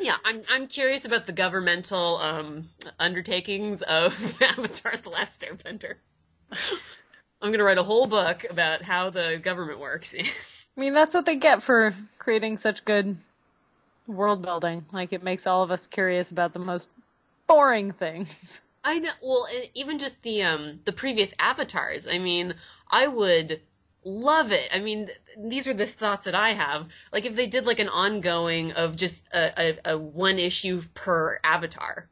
yeah, I'm I'm curious about the governmental um, undertakings of [laughs] Avatar: The Last Airbender. I'm gonna write a whole book about how the government works. I mean, that's what they get for creating such good world building. Like it makes all of us curious about the most boring things. [laughs] I know. Well, even just the um the previous avatars. I mean, I would love it. I mean, these are the thoughts that I have. Like if they did like an ongoing of just a, a, a one issue per avatar.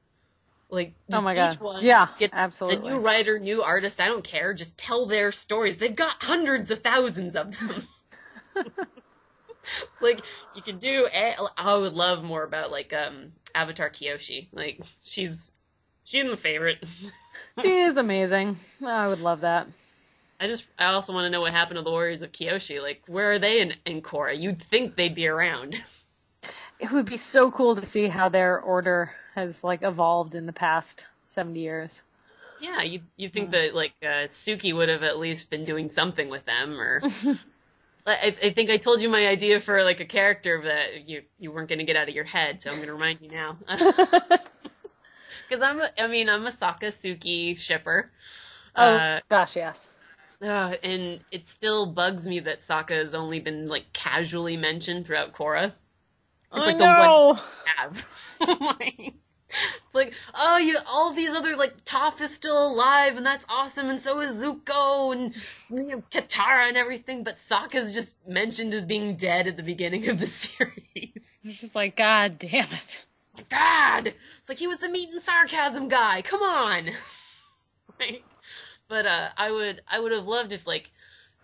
Like just oh my each god. one, yeah, get absolutely. a new writer, new artist. I don't care. Just tell their stories. They've got hundreds of thousands of them. [laughs] [laughs] like you can do. a- I would love more about like um Avatar Kyoshi. Like she's she's my favorite. [laughs] she is amazing. I would love that. I just I also want to know what happened to the Warriors of Kyoshi. Like where are they in, in Korra? You'd think they'd be around. [laughs] It would be so cool to see how their order has like evolved in the past 70 years. Yeah, you you think that like uh, Suki would have at least been doing something with them, or I, I think I told you my idea for like a character that you you weren't going to get out of your head, so I'm going to remind you now. [laughs] Because I'm a- I mean I'm a Sokka Suki shipper. Oh Uh, gosh, yes. Uh, and it still bugs me that Sokka has only been like casually mentioned throughout Korra. I like the know. have. [laughs] Like, it's [laughs] like, oh, you all these other like Toph is still alive, and that's awesome, and so is Zuko and you know, Katara and everything, but Sokka's just mentioned as being dead at the beginning of the [laughs] series. It's just like, God damn it. God, it's like he was the meat and sarcasm guy. Come on, [laughs] like, but uh, I would, I would have loved if like.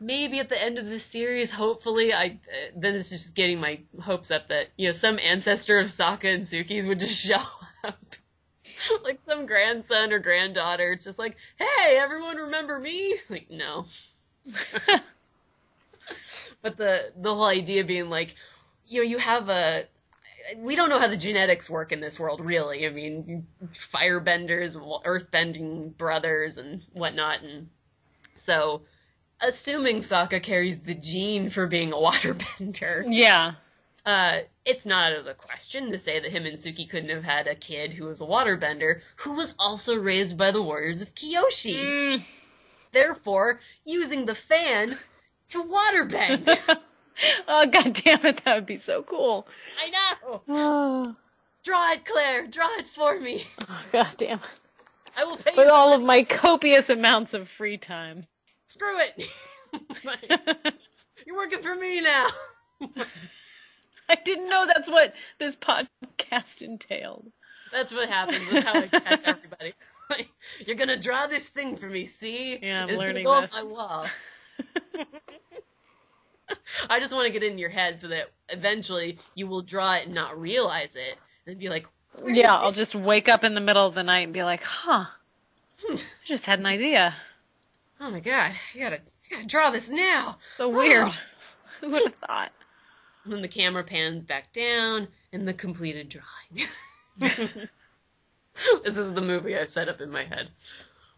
Maybe at the end of this series, hopefully, I uh, then it's just getting my hopes up that you know some ancestor of Sokka and Suki's would just show up, [laughs] like some grandson or granddaughter. It's just like, hey, everyone, remember me? [laughs] Like, no. [laughs] but the the whole idea being like, you know, you have a. We don't know how the genetics work in this world, really. I mean, firebenders, earthbending brothers, and whatnot, and so assuming Sokka carries the gene for being a waterbender, Yeah. Uh, it's not out of the question to say that him and Suki couldn't have had a kid who was a waterbender who was also raised by the warriors of Kyoshi. Mm. Therefore, using the fan to waterbend. [laughs] oh, God damn it. That would be so cool. I know. Oh, [sighs] Draw it, Claire. Draw it for me. God damn it. I will pay With you. all of my copious amounts of free time. Screw it. [laughs] [laughs] You're working for me now. I didn't know that's what this podcast entailed. That's what happens. That's how I check everybody. [laughs] You're gonna draw this thing for me, see? Yeah, I'm it's learning gonna go this. on my wall. [laughs] I just want to get it in your head so that eventually you will draw it and not realize it, and be like, Yeah, I'll just wake up in the middle of the night and be like, huh, hmm. I just had an idea. oh my god, I gotta, I gotta draw this now." So weird. [gasps] Who would have thought? And then the camera pans back down, and the completed drawing. [laughs] this is the movie I've set up in my head.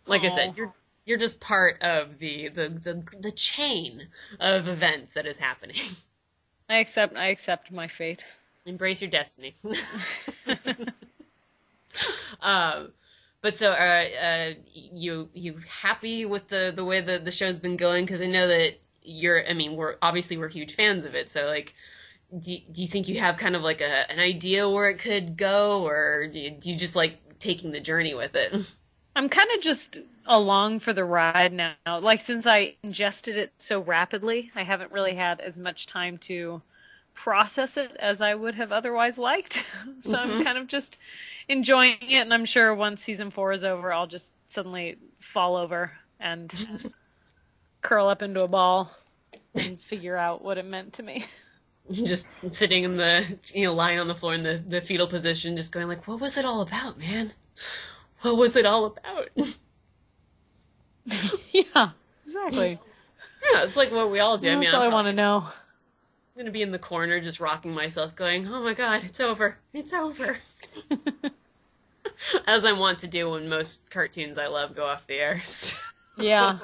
Like I said, you're you're just part of the, the the the chain of events that is happening. [laughs] I accept. I accept my fate. Embrace your destiny. [laughs] um, but so, uh, uh, you you happy with the the way the the show's been going? Because I know that you're. I mean, we're obviously we're huge fans of it. So like. Do, do you think you have kind of like a, an idea where it could go, or do you, do you just like taking the journey with it? [laughs] I'm kind of just along for the ride now. Like since I ingested it so rapidly, I haven't really had as much time to process it as I would have otherwise liked. [laughs] so I'm mm-hmm. kind of just enjoying it, and I'm sure once season four is over, I'll just suddenly fall over and [laughs] curl up into a ball and figure out what it meant to me. [laughs] just sitting in the you know lying on the floor in the the fetal position, just going like, what was it all about, man? What was it all about? [laughs] [laughs] yeah, exactly. Yeah, it's like what we all do. I mean, That's all I I'm want to know. I'm gonna be in the corner just rocking myself, going, "Oh my god, it's over, it's over," as I want to do when most cartoons I love go off the air. Yeah.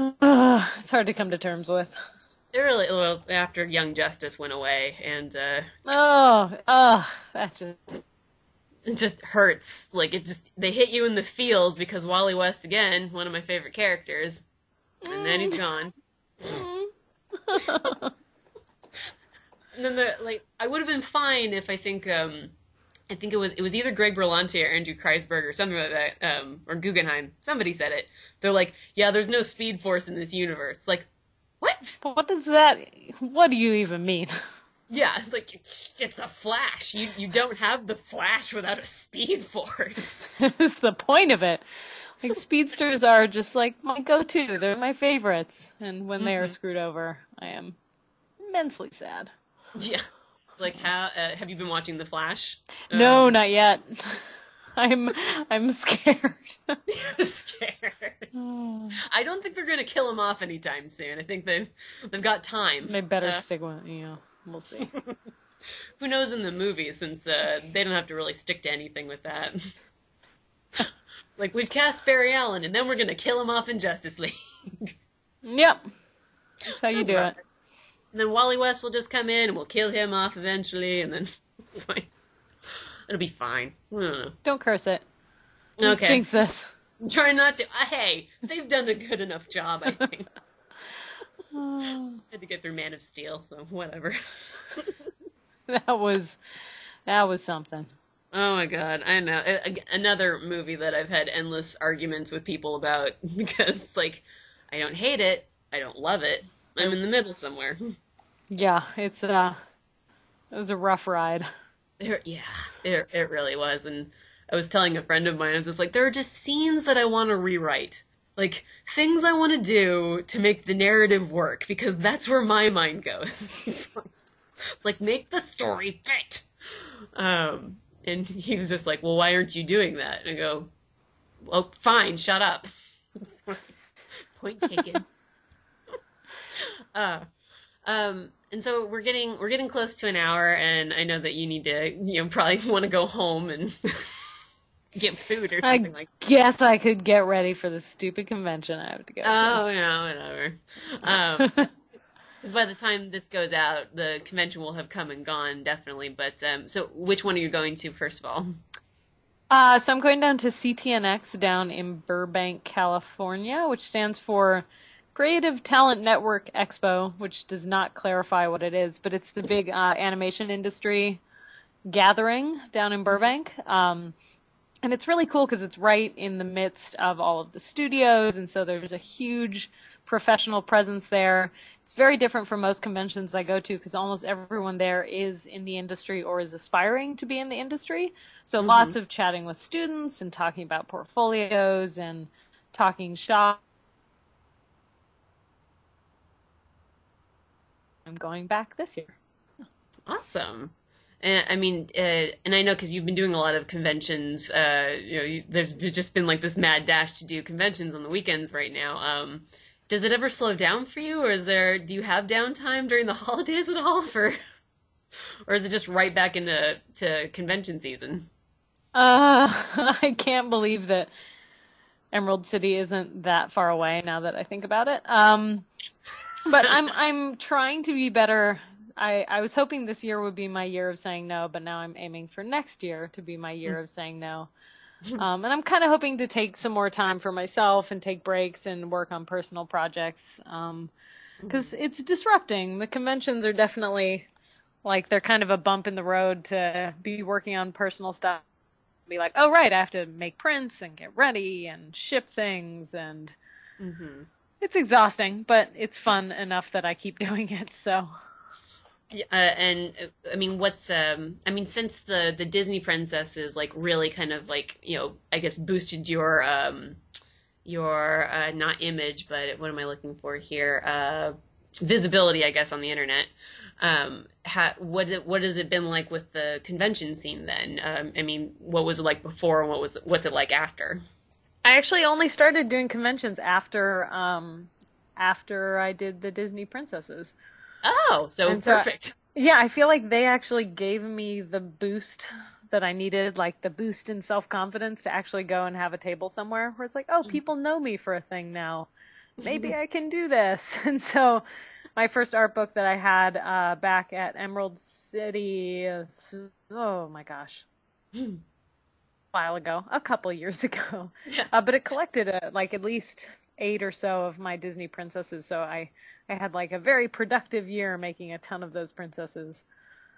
It's, [sighs] it's hard to come to terms with. it really well after Young Justice went away, and uh, Oh, oh, that just it just hurts. Like it just they hit you in the feels because Wally West again, one of my favorite characters, and then he's gone. [laughs] And then the like I would have been fine if I think um I think it was it was either Greg Berlanti or Andrew Kreisberg or something like that um or Guggenheim somebody said it they're like yeah there's no Speed Force in this universe like what what does that? What do you even mean? [laughs] yeah it's like it's a Flash you you don't have the Flash without a Speed Force [laughs] It's the point of it. Like speedsters are just like my go-to. They're my favorites, and when they are screwed over, I am immensely sad. [laughs] yeah like how uh, have you been watching the Flash No, Um, not yet. [laughs] I'm I'm scared. [laughs] scared [sighs] I don't think they're gonna kill him off anytime soon I think they've they've got time they better Uh, stick with you know. We'll see. [laughs] Who knows in the movie since uh, they don't have to really stick to anything with that. it's like we've cast Barry Allen and then we're gonna kill him off in Justice League. Yep, that's how you do it. And then Wally West will just come in and we'll kill him off eventually and then [laughs] it's like it'll be fine. Don't. Don't curse it. Okay. Jinx this. I'm trying not to. Uh, hey, they've done a good enough job, I think. [laughs] Had to get through Man of Steel, so whatever. [laughs] that was that was something. Oh my god, I know. Another movie that I've had endless arguments with people about because, like, I don't hate it, I don't love it. I'm in the middle somewhere. [laughs] Yeah, it's uh it was a rough ride. Yeah, it, it really was. And I was telling a friend of mine, I was just like, there are just scenes that I want to rewrite. Like, things I want to do to make the narrative work, because that's where my mind goes. it's, like, it's like, make the story fit. Um, and he was just like, well, why aren't you doing that? And I go, well, fine, shut up. [laughs] Point taken. Uh, um, and so we're getting we're getting close to an hour, and I know that you need to you know probably [laughs] want to go home and [laughs] get food or I something like. guess I could get ready for the stupid convention I have to go to. Oh yeah, whatever. Um, [laughs] because by the time this goes out, the convention will have come and gone definitely. But um, so which one are you going to first of all? Uh, so I'm going down to CTNX down in Burbank, California, which stands for Creative Talent Network Expo, which does not clarify what it is, but it's the big uh, animation industry gathering down in Burbank. Um, and it's really cool because it's right in the midst of all of the studios, and so there's a huge professional presence there. It's very different from most conventions I go to because almost everyone there is in the industry or is aspiring to be in the industry. So lots of chatting with students and talking about portfolios and talking shop. I'm going back this year. Awesome. And I mean, uh, and I know because you've been doing a lot of conventions. Uh, you know, you, there's just been like this mad dash to do conventions on the weekends right now. Um, does it ever slow down for you, or is there? Do you have downtime during the [laughs] holidays at all, for, or is it just right back into to convention season? Uh, [laughs] I can't believe that Emerald City isn't that far away now that I think about it. Um, but I'm I'm trying to be better. I, I was hoping this year would be my year of saying no, but now I'm aiming for next year to be my year of saying no. [laughs] Um, and I'm kind of hoping to take some more time for myself and take breaks and work on personal projects. Um, cause it's disrupting. The conventions are definitely like, they're kind of a bump in the road to be working on personal stuff. Be like, oh right, I have to make prints and get ready and ship things and Mm-hmm. It's exhausting, but it's fun enough that I keep [laughs] doing it. So Yeah, uh, and uh, I mean, what's um? I mean, since the the Disney princesses like really kind of like you know, I guess boosted your um, your uh, not image, but what am I looking for here? Uh, visibility, I guess, on the internet. Um, ha, what what has it been like with the convention scene then? Um, I mean, what was it like before, and what was what's it like after? I actually only started doing conventions after um after I did the Disney princesses. Oh, so And so I- perfect. Yeah, I feel like they actually gave me the boost that I needed, like the boost in self confidence to actually go and have a table somewhere where it's like, oh, people know me for a thing now. Maybe [laughs] I can do this. [laughs] And so my first art book that I had uh, back at Emerald City, uh, oh my gosh, a while ago, a couple years [laughs] ago. Yeah. Uh, but it collected uh, like at least eight or so of my Disney princesses. So I, I had like a very productive year making a ton of those princesses.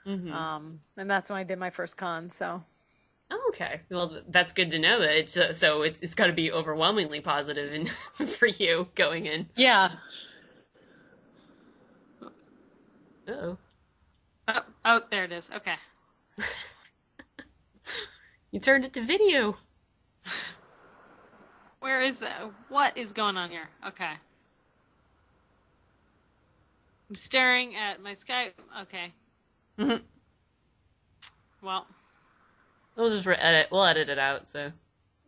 Mhm. Um, and that's when I did my first con. So Oh, okay. Well, that's good to know that it's uh, so it's, it's got to be overwhelmingly positive and [laughs] for you going in. yeah. Uh-oh. Oh, oh, there it is. Okay. [laughs] You turned it to video. Where is that? What is going on here? Okay. I'm staring at my Skype. Okay. Mhm. Well, We'll just re- edit. We'll edit it out. So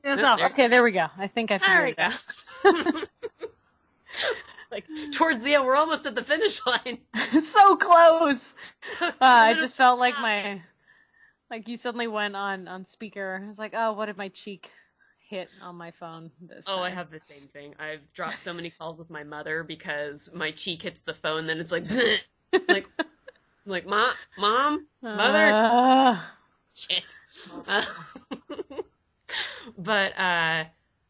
it's Oh, off. there- Okay, there we go. I think I there we figured go. it out. [laughs] [laughs] Like towards the end, we're almost at the finish line. [laughs] so close. Uh, I just felt like my, like you suddenly went on on speaker. I was like, oh, what did my cheek hit on my phone this Oh, I have the same thing. I've dropped so many calls with my mother because my cheek hits the phone, then it's like, [laughs] like, like, mom, mom, mother, Uh, shit. Uh, [laughs] but uh,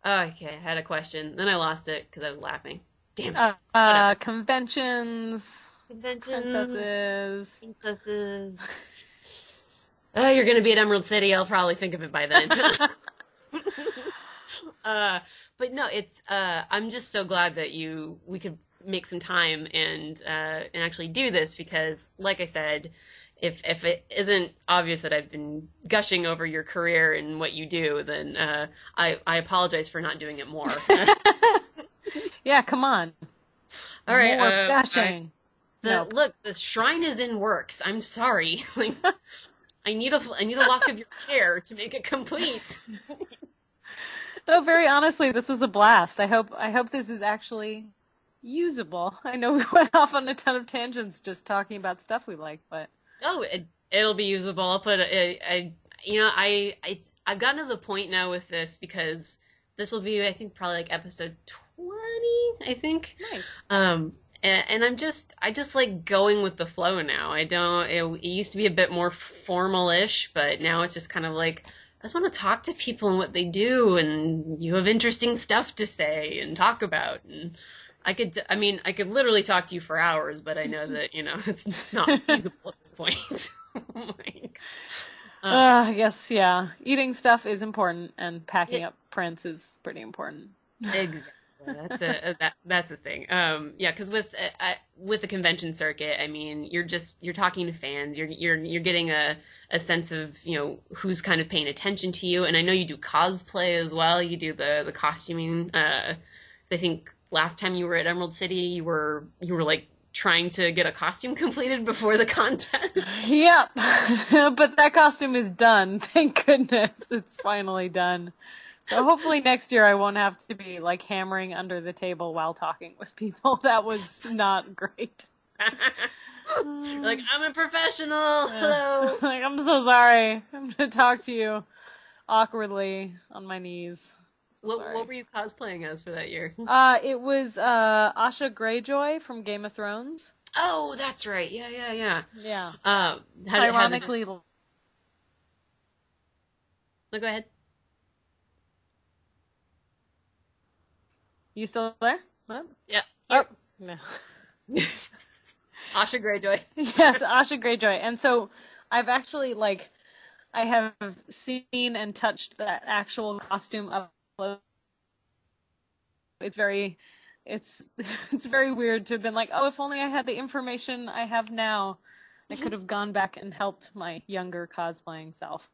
Oh, okay, I had a question. Then I lost it because I was laughing. Damn it. Uh, uh, conventions, Conventions. princesses. Princesses. Oh, you're gonna be at Emerald City. I'll probably think of it by then. [laughs] [laughs] uh, but no, it's. Uh, I'm just so glad that you we could make some time and uh, and actually do this because, like I said, if if it isn't obvious that I've been gushing over your career and what you do, then uh, I I apologize for not doing it more. [laughs] Yeah, come on. All right, More uh, gushing. The Nope. look, the shrine is in works. I'm sorry. Like I need a I need a lock of your [laughs] hair to make it complete. No, [laughs] very honestly, this was a blast. I hope I hope this is actually usable. [laughs] I know we went off on a ton of tangents just talking about stuff we like, but Oh, it, it'll be usable. Put a, a, you know, I, I, I've gotten to the point now with this because this will be, I think, probably like episode 20, I think. nice. Um, and, and I'm just, I just like going with the flow now. I don't, it, it used to be a bit more formal-ish, but now it's just kind of like, I just want to talk to people and what they do, and you have interesting stuff to say and talk about, and I could, I mean, I could literally talk to you for hours, but I know that you know [laughs] it's not feasible at this point. [laughs] like, Uh, I guess yeah. Eating stuff is important, and packing Yeah. up prints is pretty important. [laughs] exactly. That's a that, that's the thing. Um, yeah, because with uh, with the convention circuit, I mean, you're just you're talking to fans. You're you're you're getting a a sense of you know who's kind of paying attention to you. And I know you do cosplay as well. You do the the costuming. Uh, I think last time you were at Emerald City, you were you were like trying to get a costume [laughs] completed before the contest. Yep. [laughs] but that costume is done. [laughs] Thank goodness it's finally done. So hopefully next year I won't have to be like hammering under the table while talking with people. [laughs] That was not great. Like I'm a professional. Hello. [laughs] like, I'm so sorry. I'm gonna talk to you awkwardly on my knees. So What, what were you cosplaying as for that year? Uh, it was uh Asha Greyjoy from Game of Thrones. Oh, that's right. Yeah, yeah, yeah. Yeah. Um, how did, how did- Ironically, no, go ahead. You still there? What? Yeah. Oh, no. [laughs] Asha Greyjoy. [laughs] yes, Asha Greyjoy. And so I've actually like I have seen and touched that actual costume up close. It's very it's [laughs] it's very weird to have been like, oh, if only I had the information I have now, I could have gone back and helped my younger cosplaying self.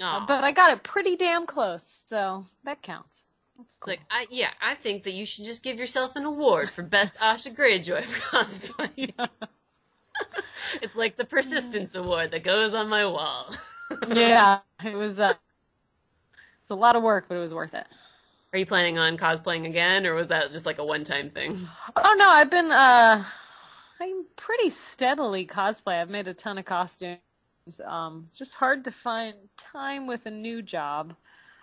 Uh, but I got it pretty damn close, so that counts. It's cool. like, I, yeah, I think that you should just give yourself an award for best [laughs] Asha Greyjoy cosplay. [laughs] it's like the persistence award that goes on my wall. [laughs] yeah, it was uh, it's a lot of work, but it was worth it. Are you planning on cosplaying again, or was that just like a one-time thing? Oh no, I've been uh I'm pretty steadily cosplay. I've made a ton of costumes. Um it's just hard to find time with a new job.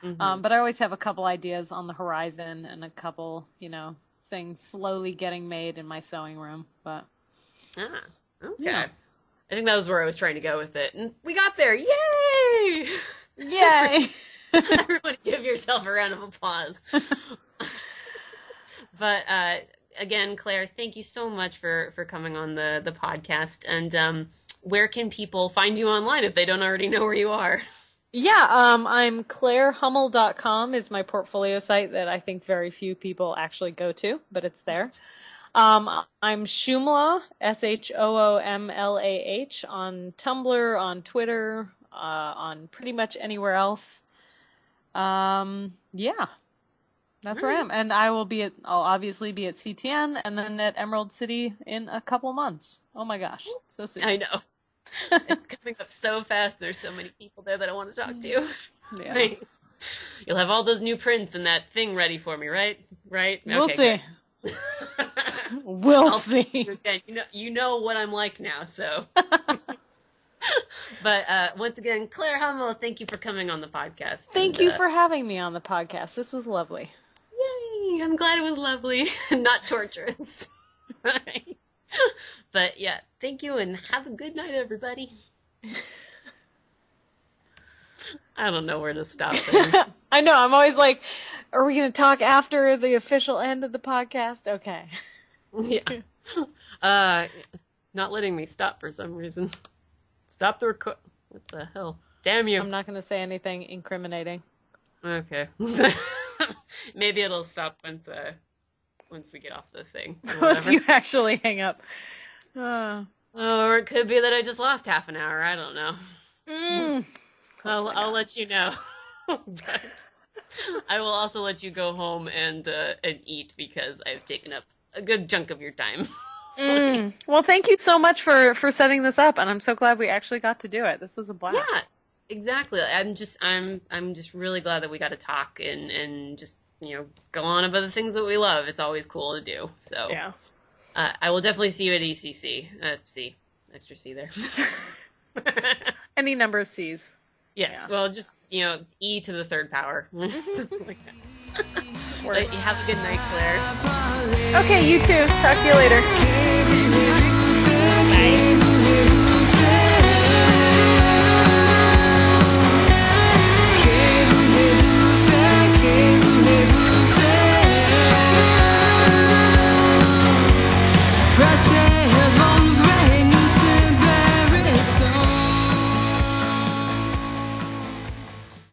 Mhm. Um but I always have a couple ideas on the horizon and a couple, you know, things slowly getting made in my sewing room. But ah, okay. Yeah. I think that was where I was trying to go with it, and we got there. Yay! yay. [laughs] Everybody give yourself a round of applause. [laughs] but uh, again, Claire, thank you so much for, for coming on the, the podcast. And um, where can people find you online if they don't already know where you are? Yeah, um, I'm clairehummel.com is my portfolio site that I think very few people actually go to, but it's there. Um, I'm Shoomlah, S-H-O-O-M-L-A-H, on Tumblr, on Twitter, uh, on pretty much anywhere else. Um, yeah, that's where I am. And I will be at, I'll obviously be at CTN and then at Emerald City in a couple months. Oh my gosh, so soon. I know. [laughs] it's coming up so fast. There's so many people there that I want to talk to. Yeah. You'll have all those new prints and that thing ready for me, right? Right? We'll Okay, see. [laughs] We'll I'll see. Again, you know, you know what I'm like now, so. [laughs] but uh, once again, Claire Hummel, thank you for coming on the podcast. Thank And, you uh, for having me on the podcast. This was lovely. Yay! I'm glad it was lovely not torturous. Right. But yeah, thank you and have a good night, everybody. [laughs] I don't know where to stop. [laughs] I know. I'm always like, are we going to talk after the official end of the podcast? Okay. yeah. [laughs] Uh, not letting me stop for some reason. Stop the record. What the hell? Damn you. I'm not going to say anything incriminating. Okay. Maybe it'll stop once uh once we get off the thing. Once you actually hang up. Uh, or it could be that I just lost half an hour. I don't know. mm. [laughs] I'll I'll let you know. [laughs] but I will also let you go home and uh, and eat because I've taken up a good chunk of your time. [laughs] Mm. Well, thank you so much for for setting this up, and I'm so glad we actually got to do it. This was a blast. Yeah, exactly. I'm just I'm I'm just really glad that we got to talk and and just you know go on about the things that we love. It's always cool to do. So Yeah. Uh, I will definitely see you at ECC. Uh, C, extra C there. [laughs] Any number of C's. yes. Yeah. Well, just you know E to the third power. [laughs] Something like that. [laughs] Word. Have a good night, Claire. Okay, you too. Talk to you later. Bye.